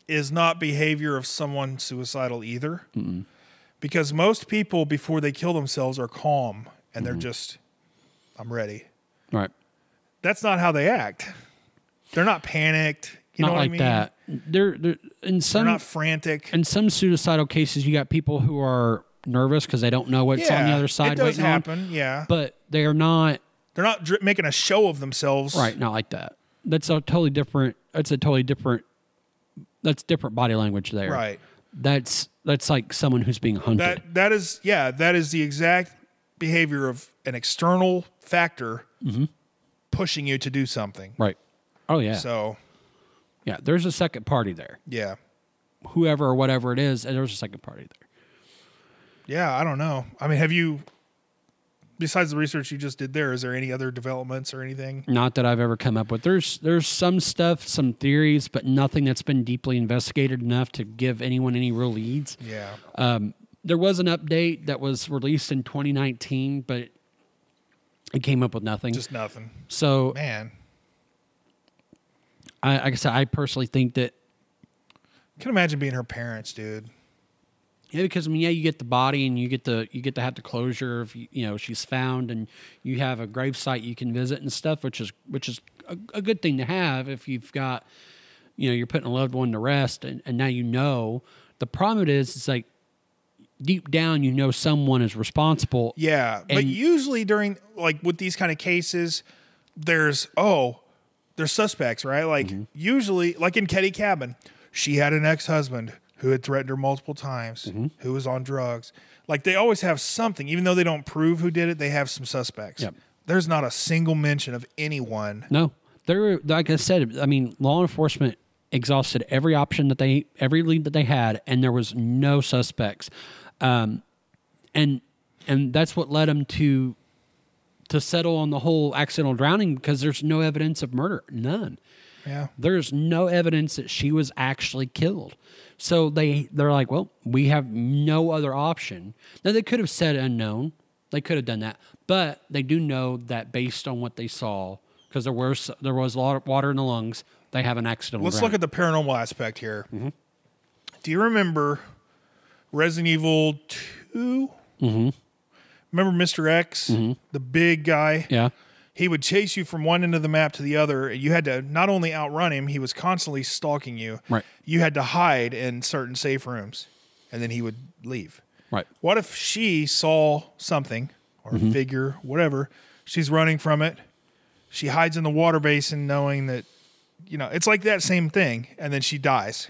S3: is not behavior of someone suicidal either. Because most people before they kill themselves are calm and they're mm-hmm. just, I'm ready.
S2: right.
S3: That's not how they act. They're not panicked. You
S2: Not
S3: know
S2: like
S3: I mean?
S2: that. They're, they're in
S3: They're
S2: some
S3: not frantic.
S2: in some suicidal cases, you got people who are nervous because they don't know what's on the other side
S3: It does
S2: waiting on,
S3: happen. Yeah.
S2: but they are not
S3: They're not dr- making a show of themselves.
S2: Right, not like that. That's a totally different. That's a totally different. That's different body language there.
S3: Right.
S2: That's that's like someone who's being hunted.
S3: That that is yeah, that is the exact behavior of an external factor
S2: Mm-hmm.
S3: pushing you to do something.
S2: right. Oh yeah.
S3: So
S2: yeah. There's a second party there.
S3: yeah.
S2: Whoever or whatever it is, there's a second party there.
S3: Yeah, I don't know. I mean, have you besides the research you just did there, is there any other developments or anything?
S2: Not that I've ever come up with. There's there's some stuff, some theories, but nothing that's been deeply investigated enough to give anyone any real leads.
S3: Yeah.
S2: Um, there was an update that was released in 2019, but it came up with nothing.
S3: Just nothing.
S2: so
S3: Man.
S2: I, like I said, I personally think that
S3: I can imagine being her parents, dude.
S2: yeah, because I mean, yeah, you get the body and you get the you get to have the closure of you know she's found and you have a grave site you can visit and stuff, which is which is a, a good thing to have if you've got you know you're putting a loved one to rest and, and now you know. The problem it is, it's like deep down you know someone is responsible.
S3: Yeah, but usually during like with these kind of cases, there's oh, there's suspects, right? Like
S2: Mm-hmm.
S3: usually, like in Keddie Cabin, she had an ex-husband who had threatened her multiple times,
S2: Mm-hmm.
S3: who was on drugs. Like they always have something, even though they don't prove who did it. They have some suspects.
S2: Yep.
S3: There's not a single mention of anyone.
S2: No, there. Like I said, I mean, law enforcement exhausted every option that they, every lead that they had, and there was no suspects. Um, and and that's what led them to to settle on the whole accidental drowning because there's no evidence of murder, none.
S3: Yeah,
S2: There's no evidence that she was actually killed. So they they're like, well, we have no other option. Now they could have said unknown. They could have done that, but they do know that based on what they saw, because there was there was a lot of water in the lungs. They have an accidental.
S3: let's look at the paranormal aspect here.
S2: Mm-hmm.
S3: Do you remember Resident Evil 2 Mm-hmm. Remember Mr. X, the big guy?
S2: yeah,
S3: he would chase you from one end of the map to the other. And you had to not only outrun him, he was constantly stalking you.
S2: Right.
S3: You had to hide in certain safe rooms, and then he would leave.
S2: right.
S3: What if she saw something or
S2: Mm-hmm.
S3: a figure, whatever? She's running from it. She hides in the water basin, knowing that, you know, it's like that same thing, and then she dies.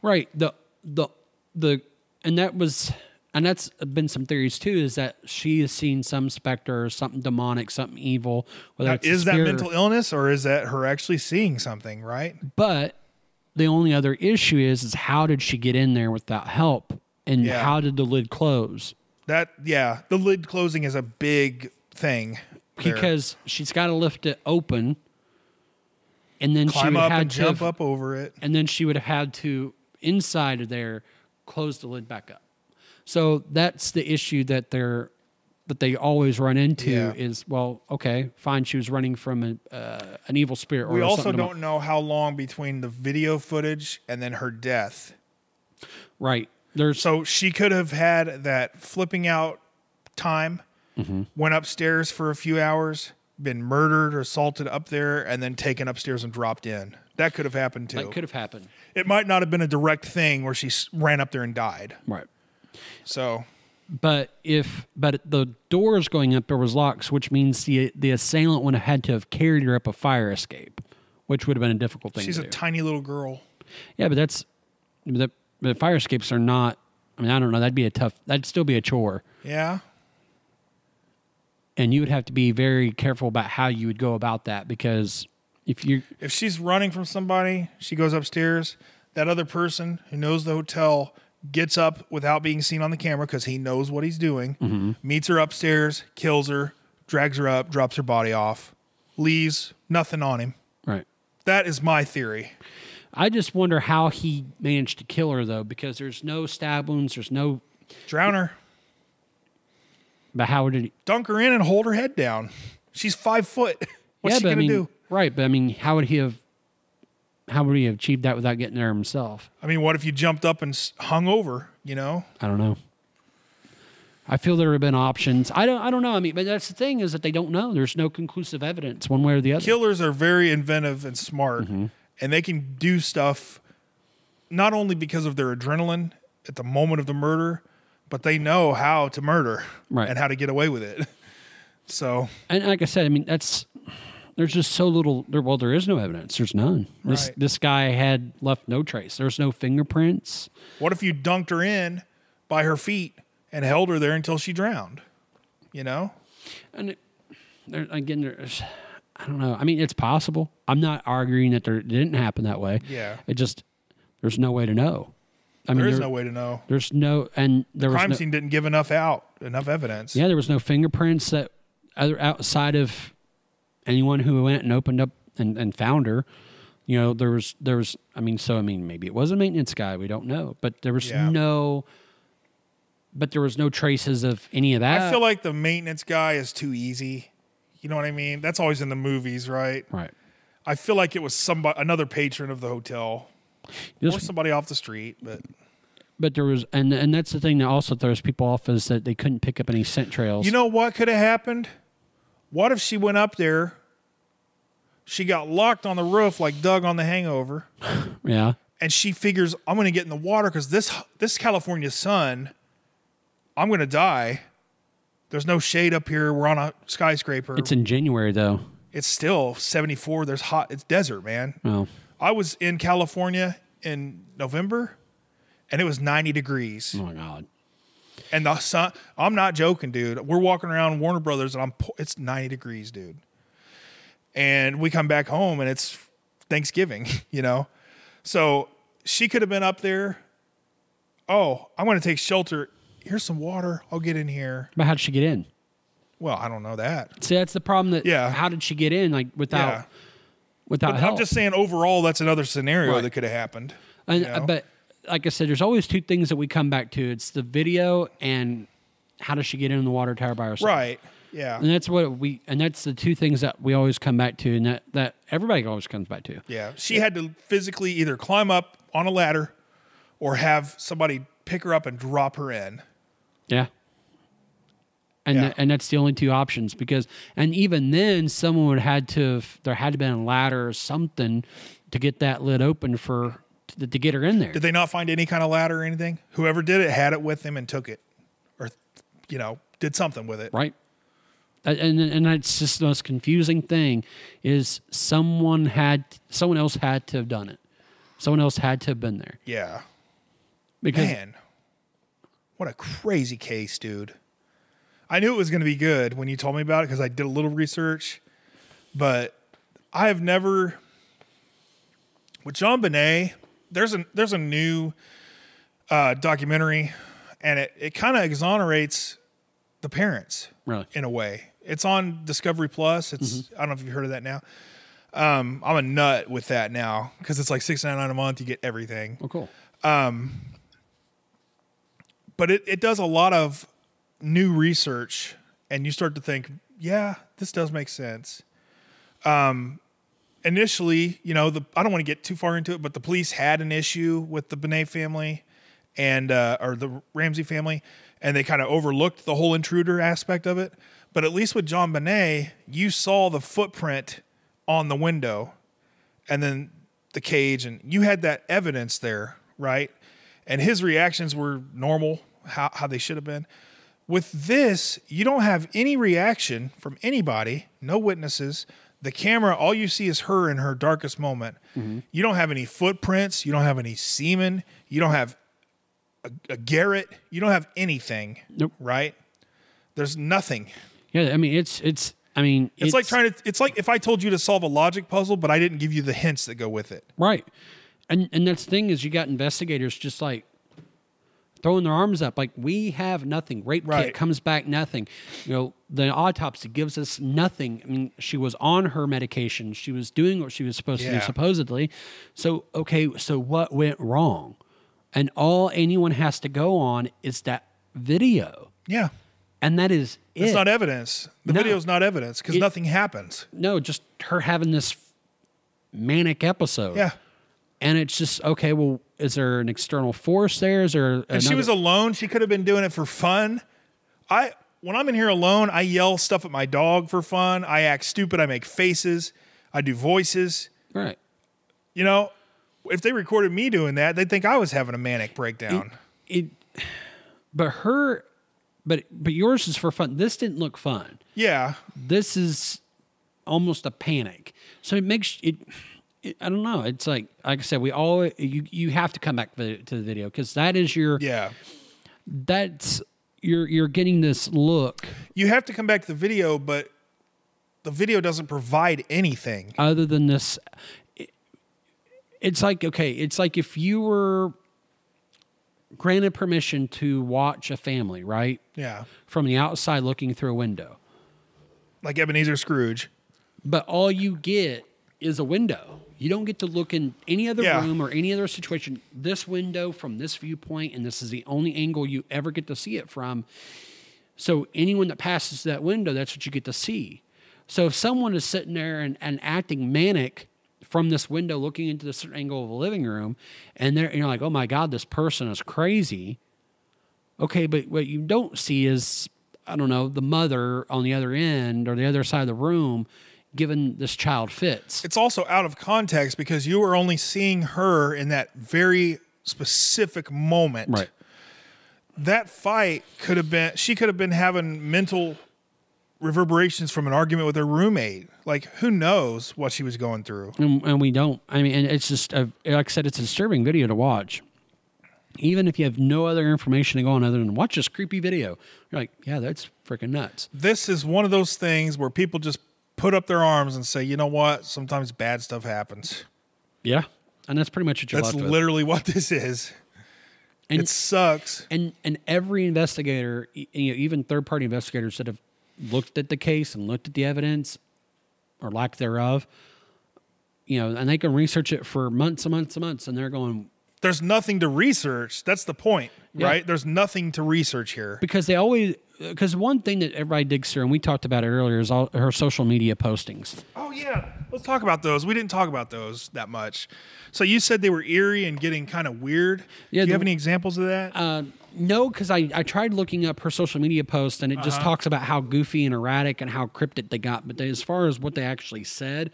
S2: Right. The the the and that was and that's been some theories too. Is that she has seen some specter, something demonic, something evil. Whether
S3: Now,
S2: it's
S3: is that mental illness or is that her actually seeing something? Right?
S2: But the only other issue is is how did she get in there without help, and
S3: Yeah.
S2: how did the lid close?
S3: That yeah, the lid closing is a big thing. there.
S2: Because she's got to lift it open, and then she would
S3: up
S2: have
S3: and
S2: to
S3: jump
S2: have-
S3: up over it.
S2: and then she would have had to inside of there close the lid back up. So that's the issue that they're that they always run into
S3: Yeah.
S2: is well, okay, fine, she was running from a, uh, an evil spirit. Or
S3: We also don't know how long between the video footage and then her death.
S2: right. There's
S3: So she could have had that flipping out time,
S2: Mm-hmm.
S3: went upstairs for a few hours, been murdered or assaulted up there, and then taken upstairs and dropped in. That could have happened too.
S2: that could have happened.
S3: it might not have been a direct thing where she ran up there and died.
S2: Right.
S3: So
S2: But if but the doors going up there was locks, which means the the assailant would have had to have carried her up a fire escape, which would have been a difficult thing
S3: she's a
S2: do.
S3: tiny little girl.
S2: yeah, but that's the, the fire escapes are not. I mean, I don't know. That'd be a tough. That'd still be a chore,
S3: Yeah.
S2: and you would have to be very careful about how you would go about that because if you
S3: If she's running from somebody, she goes upstairs. That other person who knows the hotel gets up without being seen on the camera because he knows what he's doing,
S2: Mm-hmm.
S3: meets her upstairs, kills her, drags her up, drops her body off, leaves, nothing on him.
S2: right.
S3: That is my theory.
S2: I just wonder how he managed to kill her though, because there's no stab wounds. There's no.
S3: Drown her,
S2: But how did he?
S3: dunk her in, and hold her head down. She's five foot. *laughs* What's
S2: yeah,
S3: she gonna
S2: I mean,
S3: do?
S2: right? But I mean, how would he have? How would he have achieved that without getting there himself?
S3: I mean, what if you jumped up and hung over? You know,
S2: I don't know. I feel there have been options. I don't. I don't know. I mean, but that's the thing is that they don't know. There's no conclusive evidence one way or the other.
S3: killers are very inventive and smart,
S2: Mm-hmm.
S3: and they can do stuff not only because of their adrenaline at the moment of the murder, but they know how to murder
S2: Right.
S3: and how to get away with it. *laughs* So
S2: and like I said, I mean, that's there's just so little. There, well, there is no evidence. There's none. This
S3: Right.
S2: this guy had left no trace. There's no fingerprints.
S3: what if you dunked her in by her feet and held her there until she drowned? You know,
S2: And it, there, again, there's, I don't know. I mean, it's possible. I'm not arguing that there it didn't happen that way.
S3: Yeah.
S2: It just there's no way to know. I mean,
S3: there is
S2: there-
S3: no way to know.
S2: There's no, and there the
S3: Crime
S2: no,
S3: scene didn't give enough out, enough evidence.
S2: yeah, there was no fingerprints that other outside of anyone who went and opened up and, and found her. You know, there was there was. I mean, so I mean, maybe it was a maintenance guy. We don't know, but there was
S3: Yeah.
S2: no. But there was no traces of any of that.
S3: I feel like the maintenance guy is too easy. You know what I mean? That's always in the movies, right?
S2: right.
S3: I feel like it was somebody, another patron of the hotel,
S2: Just
S3: or somebody off the street. But
S2: But there was, and and that's the thing that also throws people off is that they couldn't pick up any scent trails.
S3: you know what could have happened? What if she went up there? She got locked on the roof like Doug on The Hangover, *laughs*
S2: yeah,
S3: and she figures I'm going to get in the water because this this California sun, I'm going to die. There's no shade up here. We're on a skyscraper.
S2: it's in January though.
S3: it's still 74. There's hot. It's desert, man.
S2: Oh,
S3: I was in California in November, and it was 90 degrees.
S2: oh my God!
S3: And the sun, I'm not joking, dude. We're walking around Warner Brothers and I'm it's 90 degrees, dude. And we come back home and it's Thanksgiving, *laughs* you know. So she could have been up there. Oh, I'm going to take shelter. Here's some water. I'll get in here.
S2: But how did she get in?
S3: Well, I don't know that.
S2: See, that's the problem. That
S3: Yeah.
S2: how did she get in? Like without
S3: Yeah.
S2: without
S3: But
S2: help?
S3: I'm just saying overall that's another scenario
S2: Right.
S3: that could have happened.
S2: And,
S3: you know?
S2: But like I said, there's always two things that we come back to. It's the video and how does she get in the water tower by herself?
S3: Right. Yeah.
S2: And that's what we and that's the two things that we always come back to, and that that everybody always comes back to.
S3: Yeah. She had to physically either climb up on a ladder or have somebody pick her up and drop her in.
S2: Yeah. And
S3: Yeah.
S2: tha- and that's the only two options because and even then someone would had to have, there had to been a ladder or something to get that lid open for to, to get her in there.
S3: Did they not find any kind of ladder or anything? Whoever did it had it with them and took it, or you know, did something with it.
S2: right? And and that's just the most confusing thing is someone had someone else had to have done it. Someone else had to have been there
S3: Yeah,
S2: because
S3: man, what a crazy case, dude. I knew it was going to be good when you told me about it because I did a little research, but I have never with JonBenét. There's a there's a new uh, documentary, and it it kind of exonerates the parents.
S2: really
S3: in a way. It's on Discovery Plus. It's I don't know if you've heard of that now. Um, I'm a nut with that now because it's like six ninety nine a month. You get everything,
S2: oh cool
S3: but it, it does a lot of new research and you start to think, yeah, this does make sense. Um, initially, you know, the I don't want to get too far into it, but the police had an issue with the Benet family and uh, or the Ramsey family, and they kind of overlooked the whole intruder aspect of it. But at least with JonBenét, you saw the footprint on the window, and then the cage, and you had that evidence there, right? And his reactions were normal, how how they should have been. With this, you don't have any reaction from anybody, no witnesses. The camera, all you see is her in her darkest moment. Mm-hmm. You don't have any footprints. You don't have any semen. You don't have a, a garrote. You don't have anything.
S2: Nope.
S3: Right? There's nothing.
S2: Yeah, I mean it's it's I mean
S3: It's, like trying to. It's like if I told you to solve a logic puzzle, but I didn't give you the hints that go with it.
S2: right, and and that's the thing is you got investigators just like throwing their arms up like we have nothing. Rape
S3: Right.
S2: kit comes back nothing. You know the autopsy gives us nothing. I mean she was on her medication. She was doing what she was supposed to do supposedly. So okay, so what went wrong? And all anyone has to go on is that video,
S3: Yeah.
S2: and that is
S3: It's
S2: it.
S3: not evidence. The
S2: No.
S3: is not evidence because nothing happens.
S2: no, just her having this manic episode.
S3: Yeah.
S2: And it's just okay. Well, is there an external force there? Is there?
S3: And she was alone. She could have been doing it for fun. I when I'm in here alone, I yell stuff at my dog for fun. I act stupid. I make faces. I do voices.
S2: right.
S3: You know, if they recorded me doing that, they'd think I was having a manic breakdown.
S2: It, but her, but but yours is for fun. This didn't look fun.
S3: yeah.
S2: This is almost a panic. So it makes it. I don't know. It's like like I said, we all you you have to come back to the, to the video because that is your
S3: Yeah.
S2: that's you're you're getting this look
S3: You have to come back to the video, but the video doesn't provide anything.
S2: other than this it- it's like okay it's like if you were granted permission to watch a family right
S3: Yeah.
S2: from the outside looking through a window
S3: Like Ebenezer Scrooge.
S2: but all you get is a window. You don't get to look in any other
S3: Yeah.
S2: room or any other situation. This window from this viewpoint and this is the only angle you ever get to see it from. So anyone that passes that window that's what you get to see. So if someone is sitting there and, and acting manic from this window looking into the certain angle of a living room and they're and you're like oh my god this person is crazy. Okay but what you don't see is i don't know the mother on the other end or the other side of the room giving this child fits
S3: It's also out of context because you were only seeing her in that very specific moment. Right. That fight could have been, she could have been having mental reverberations from an argument with her roommate. Like, who knows what she was going through?
S2: and, and we don't. I mean, and it's just a, like I said, it's a disturbing video to watch. Even if you have no other information to go on other than watch this creepy video, you're like, yeah, that's freaking nuts.
S3: This is one of those things where people just put up their arms and say, you know what? Sometimes bad stuff happens.
S2: Yeah, and that's pretty much what you're
S3: That's
S2: left with.
S3: literally what this is.
S2: And
S3: it sucks.
S2: and and every investigator, you know, even third party investigators that have looked at the case and looked at the evidence or lack thereof, you know, and they can research it for months and months and months, and they're going
S3: There's nothing to research. That's the point,
S2: Yeah.
S3: right? There's nothing to research here.
S2: because they always because one thing that everybody digs through, and we talked about it earlier, is all her social media postings.
S3: Oh yeah, let's talk about those. We didn't talk about those that much. So you said they were eerie and getting kind of weird.
S2: Yeah,
S3: Do you
S2: the-
S3: have any examples of that?
S2: Uh, no, because I, I tried looking up her social media post and it just talks about how goofy and erratic and how cryptic they got. But they, as far as what they actually said,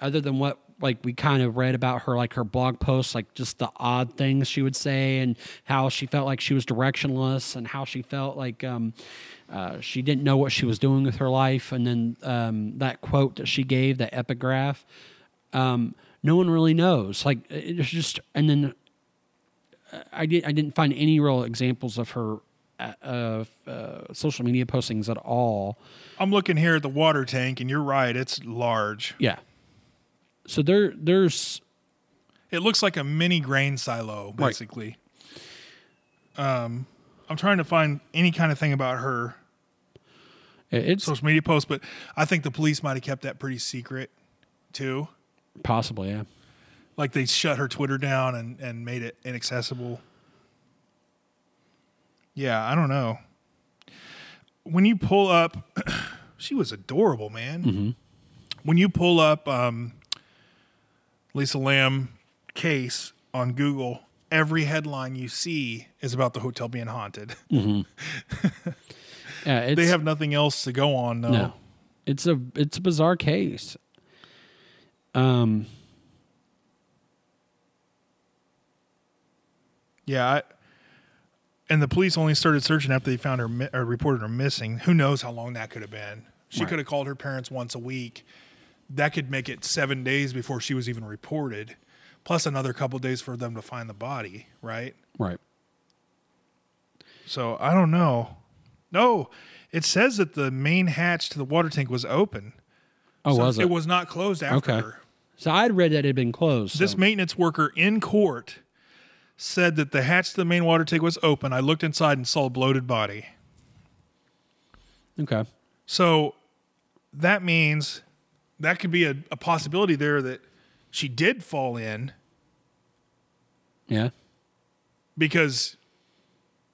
S2: other than what like we kind of read about her, like her blog posts, like just the odd things she would say and how she felt like she was directionless and how she felt like um, uh, she didn't know what she was doing with her life. And then um, that quote that she gave, that epigraph, um, no one really knows. Like it's just, and then I did I didn't find any real examples of her uh, uh, social media postings at all.
S3: I'm looking here at the water tank, and you're right. It's large.
S2: Yeah. So there there's
S3: It looks like a mini grain silo,
S2: Right.
S3: basically. Um, I'm trying to find any kind of thing about her
S2: it's
S3: social media post, but I think the police might have kept that pretty secret, too.
S2: possibly yeah.
S3: Like they shut her Twitter down and, and made it inaccessible. Yeah, I don't know. when you pull up, *clears throat* she was adorable, man.
S2: Mm-hmm.
S3: When you pull up um, Lisa Lam case on Google, every headline you see is about the hotel being haunted. *laughs*
S2: Yeah, it's,
S3: they have nothing else to go on, though.
S2: no. It's a it's a bizarre case. Um,
S3: Yeah, I, and the police only started searching after they found her mi- or reported her missing. Who knows how long that could have been? She
S2: Right.
S3: could have called her parents once a week. That could make it seven days before she was even reported, plus another couple days for them to find the body. Right.
S2: right.
S3: So I don't know. No, it says that the main hatch to the water tank was open.
S2: Oh,
S3: So
S2: was it?
S3: It was not closed after
S2: Okay.
S3: her.
S2: so I'd read that it had been closed.
S3: This
S2: so-
S3: maintenance worker in court said that the hatch to the main water tank was open. I looked inside and saw a bloated body.
S2: okay.
S3: So that means that could be a, a possibility there that she did fall in
S2: Yeah.
S3: because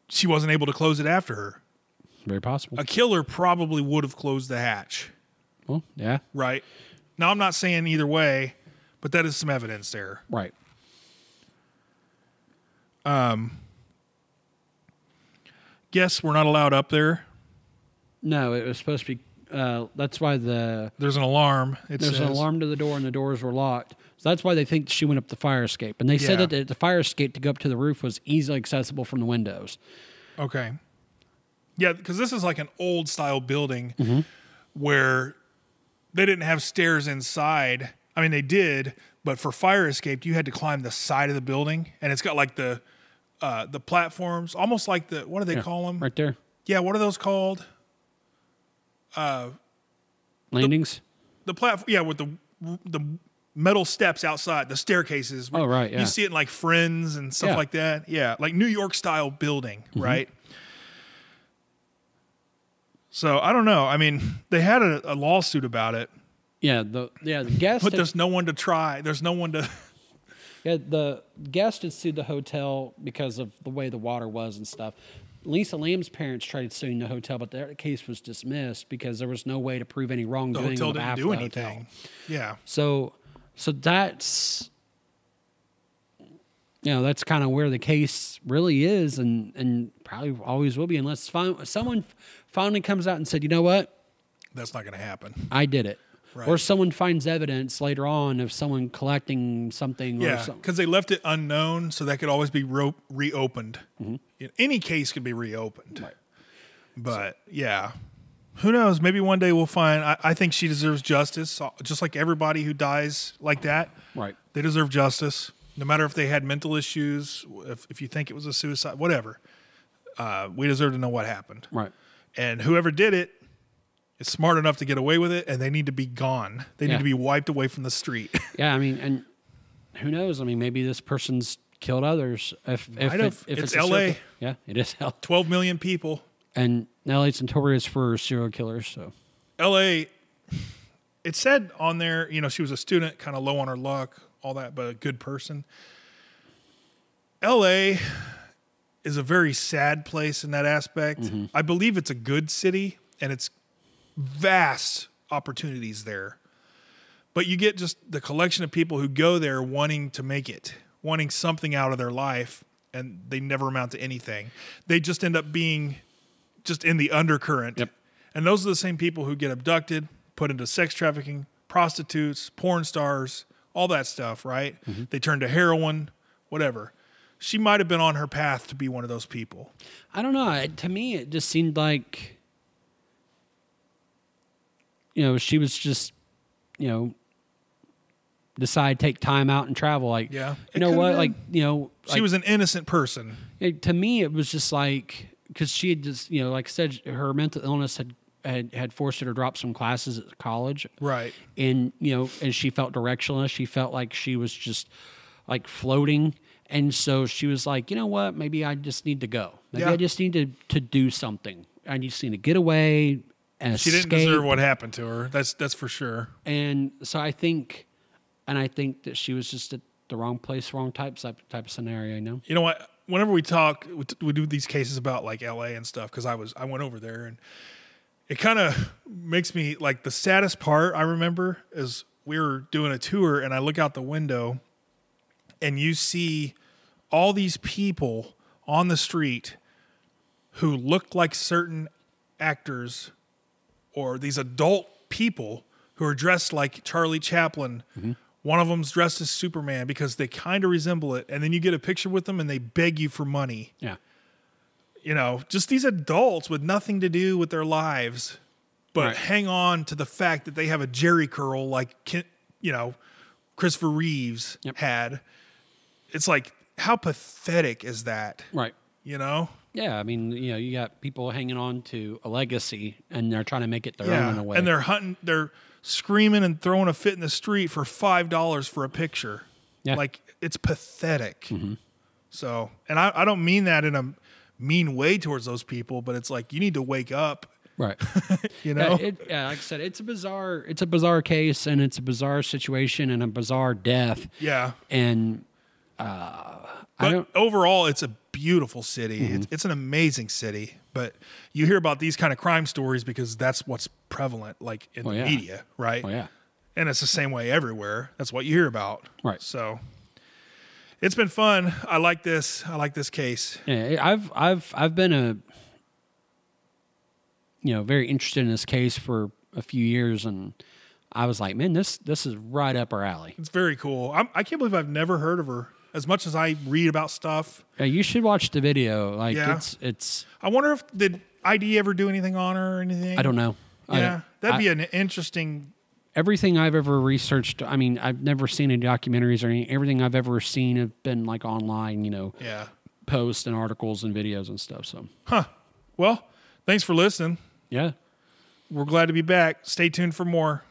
S3: she wasn't able to close it after her.
S2: Very possible.
S3: A killer probably would have closed the hatch,
S2: well, yeah.
S3: right? Now, I'm not saying either way, but that is some evidence there.
S2: Right.
S3: Um, Guests were not allowed up there.
S2: No, it was supposed to be. Uh, that's why the
S3: There's an alarm. It
S2: there's
S3: says.
S2: an alarm to the door and the doors were locked. So that's why they think she went up the fire escape. And they said that the, fire escape to go up to the roof was easily accessible from the windows.
S3: Okay. Yeah, because this is like an old style building where they didn't have stairs inside. I mean, they did, but for fire escape, you had to climb the side of the building, and it's got like the uh, the platforms, almost like the what do they
S2: Yeah,
S3: call them?
S2: Right there.
S3: Yeah, what are those called?
S2: Landings.
S3: The platform. Yeah, with the the metal steps outside, the staircases.
S2: Oh, right, yeah.
S3: You see it in like Friends and stuff
S2: Yeah. Mm-hmm.
S3: like that. Yeah, like New York style building, right? So I don't know. I mean, they had a, a lawsuit about it,
S2: yeah. The yeah the guest.
S3: but
S2: had-
S3: there's no one to try. There's no one to. *laughs*
S2: Yeah, the guest had sued the hotel because of the way the water was and stuff. Lisa Lam's parents tried suing the hotel, but their case was dismissed because there was no way to prove any wrongdoing.
S3: The
S2: hotel
S3: didn't do
S2: the hotel.
S3: anything. Yeah.
S2: So, so that's you know that's kind of where the case really is, and and probably always will be, unless fin- someone finally comes out and said, you know what,
S3: That's not going to happen.
S2: I did it. Or someone finds evidence later on of someone collecting something
S3: Yeah, because they left it unknown, so that could always be ro- reopened.
S2: Mm-hmm.
S3: Any case could be reopened. But yeah, who knows? Maybe one day we'll find. I, I think she deserves justice, just like everybody who dies like that.
S2: Right.
S3: They deserve justice, no matter if they had mental issues, if, if you think it was a suicide, whatever. Uh, we deserve to know what happened.
S2: Right.
S3: And whoever did it is smart enough to get away with it, and they need to be gone. They need to be wiped away from the street. *laughs*
S2: Yeah, I mean, and who knows? I mean, maybe this person's killed others. If if, it, if
S3: It's
S2: it's,
S3: LA.
S2: yeah, it is *laughs* L.
S3: 12 million people.
S2: And LA is notorious for serial killers. So
S3: LA, it said on there, you know, she was a student, kind of low on her luck, all that, but a good person. LA is a very sad place in that aspect. Mm-hmm. I believe it's a good city and it's vast opportunities there. But you get just the collection of people who go there wanting to make it, wanting something out of their life, and they never amount to anything. They just end up being just in the undercurrent.
S2: Yep.
S3: And those are the same people who get abducted, put into sex trafficking, prostitutes, porn stars, all that stuff, right? Mm-hmm. They turn to heroin, whatever. She might have been on her path to be one of those people.
S2: I don't know. It, to me, it just seemed like you know she was just you know decide take time out and travel. Like
S3: Yeah,
S2: you know what? Like you know,
S3: She
S2: like,
S3: was an innocent person.
S2: it, to me it was just like because she had just you know like I said her mental illness had had, had forced her to drop some classes at college
S3: Right.
S2: and you know and she felt directionless she felt like she was just like floating and so she was like you know what maybe i just need to go maybe
S3: Yeah.
S2: i just need to, to do something i just need to get away and
S3: She didn't
S2: escape.
S3: deserve what happened to her. That's that's for sure.
S2: and so i think and i think that she was just at the wrong place wrong type type, type of scenario you know
S3: You know what? Whenever we talk, we, t- we do these cases about like L.A. and stuff because I was I went over there and it kind of makes me like the saddest part I remember is we were doing a tour and I look out the window and you see all these people on the street who look like certain actors or these adult people who are dressed like Charlie Chaplin. One of them's dressed as Superman because they kind of resemble it. And then you get a picture with them and they beg you for money.
S2: Yeah.
S3: You know, just these adults with nothing to do with their lives, but
S2: Right.
S3: hang on to the fact that they have a Jheri curl like, you know, Christopher Reeves
S2: Yep.
S3: had. It's like, how pathetic is that?
S2: Right.
S3: You know?
S2: Yeah, I mean, you know, you got people hanging on to a legacy and they're trying to make it their own in a way.
S3: And they're hunting, they're screaming and throwing a fit in the street for five dollars for a picture.
S2: Yeah.
S3: Like it's pathetic.
S2: Mm-hmm.
S3: So, and I, I don't mean that in a mean way towards those people, but it's like you need to wake up.
S2: right. *laughs*
S3: You
S2: Yeah,
S3: know?
S2: it, yeah, like I said, it's a bizarre, it's a bizarre case, and it's a bizarre situation and a bizarre death.
S3: yeah.
S2: And uh, I
S3: But overall, it's a beautiful city.
S2: Mm-hmm.
S3: It's, it's an amazing city. But you hear about these kind of crime stories because that's what's prevalent, like in
S2: Oh,
S3: the
S2: yeah.
S3: media, right?
S2: Oh yeah,
S3: and it's the same way everywhere. That's what you hear about.
S2: Right.
S3: So it's been fun. I like this. I like this case.
S2: yeah. I've I've I've been a you know very interested in this case for a few years, and I was like, man, this this is right up our alley.
S3: It's very cool. I'm, I can't believe I've never heard of her. As much as I read about stuff,
S2: Yeah, you should watch the video. Like
S3: Yeah.
S2: it's it's.
S3: I wonder if did ID ever do anything on her or anything?
S2: I don't know.
S3: Yeah,
S2: don't-
S3: that'd
S2: I-
S3: be an interesting.
S2: everything I've ever researched. I mean, I've never seen any documentaries or any. Everything I've ever seen have been like online. You know,
S3: Yeah.
S2: posts and articles and videos and stuff. So
S3: Huh. Well, thanks for listening.
S2: yeah.
S3: We're glad to be back. Stay tuned for more.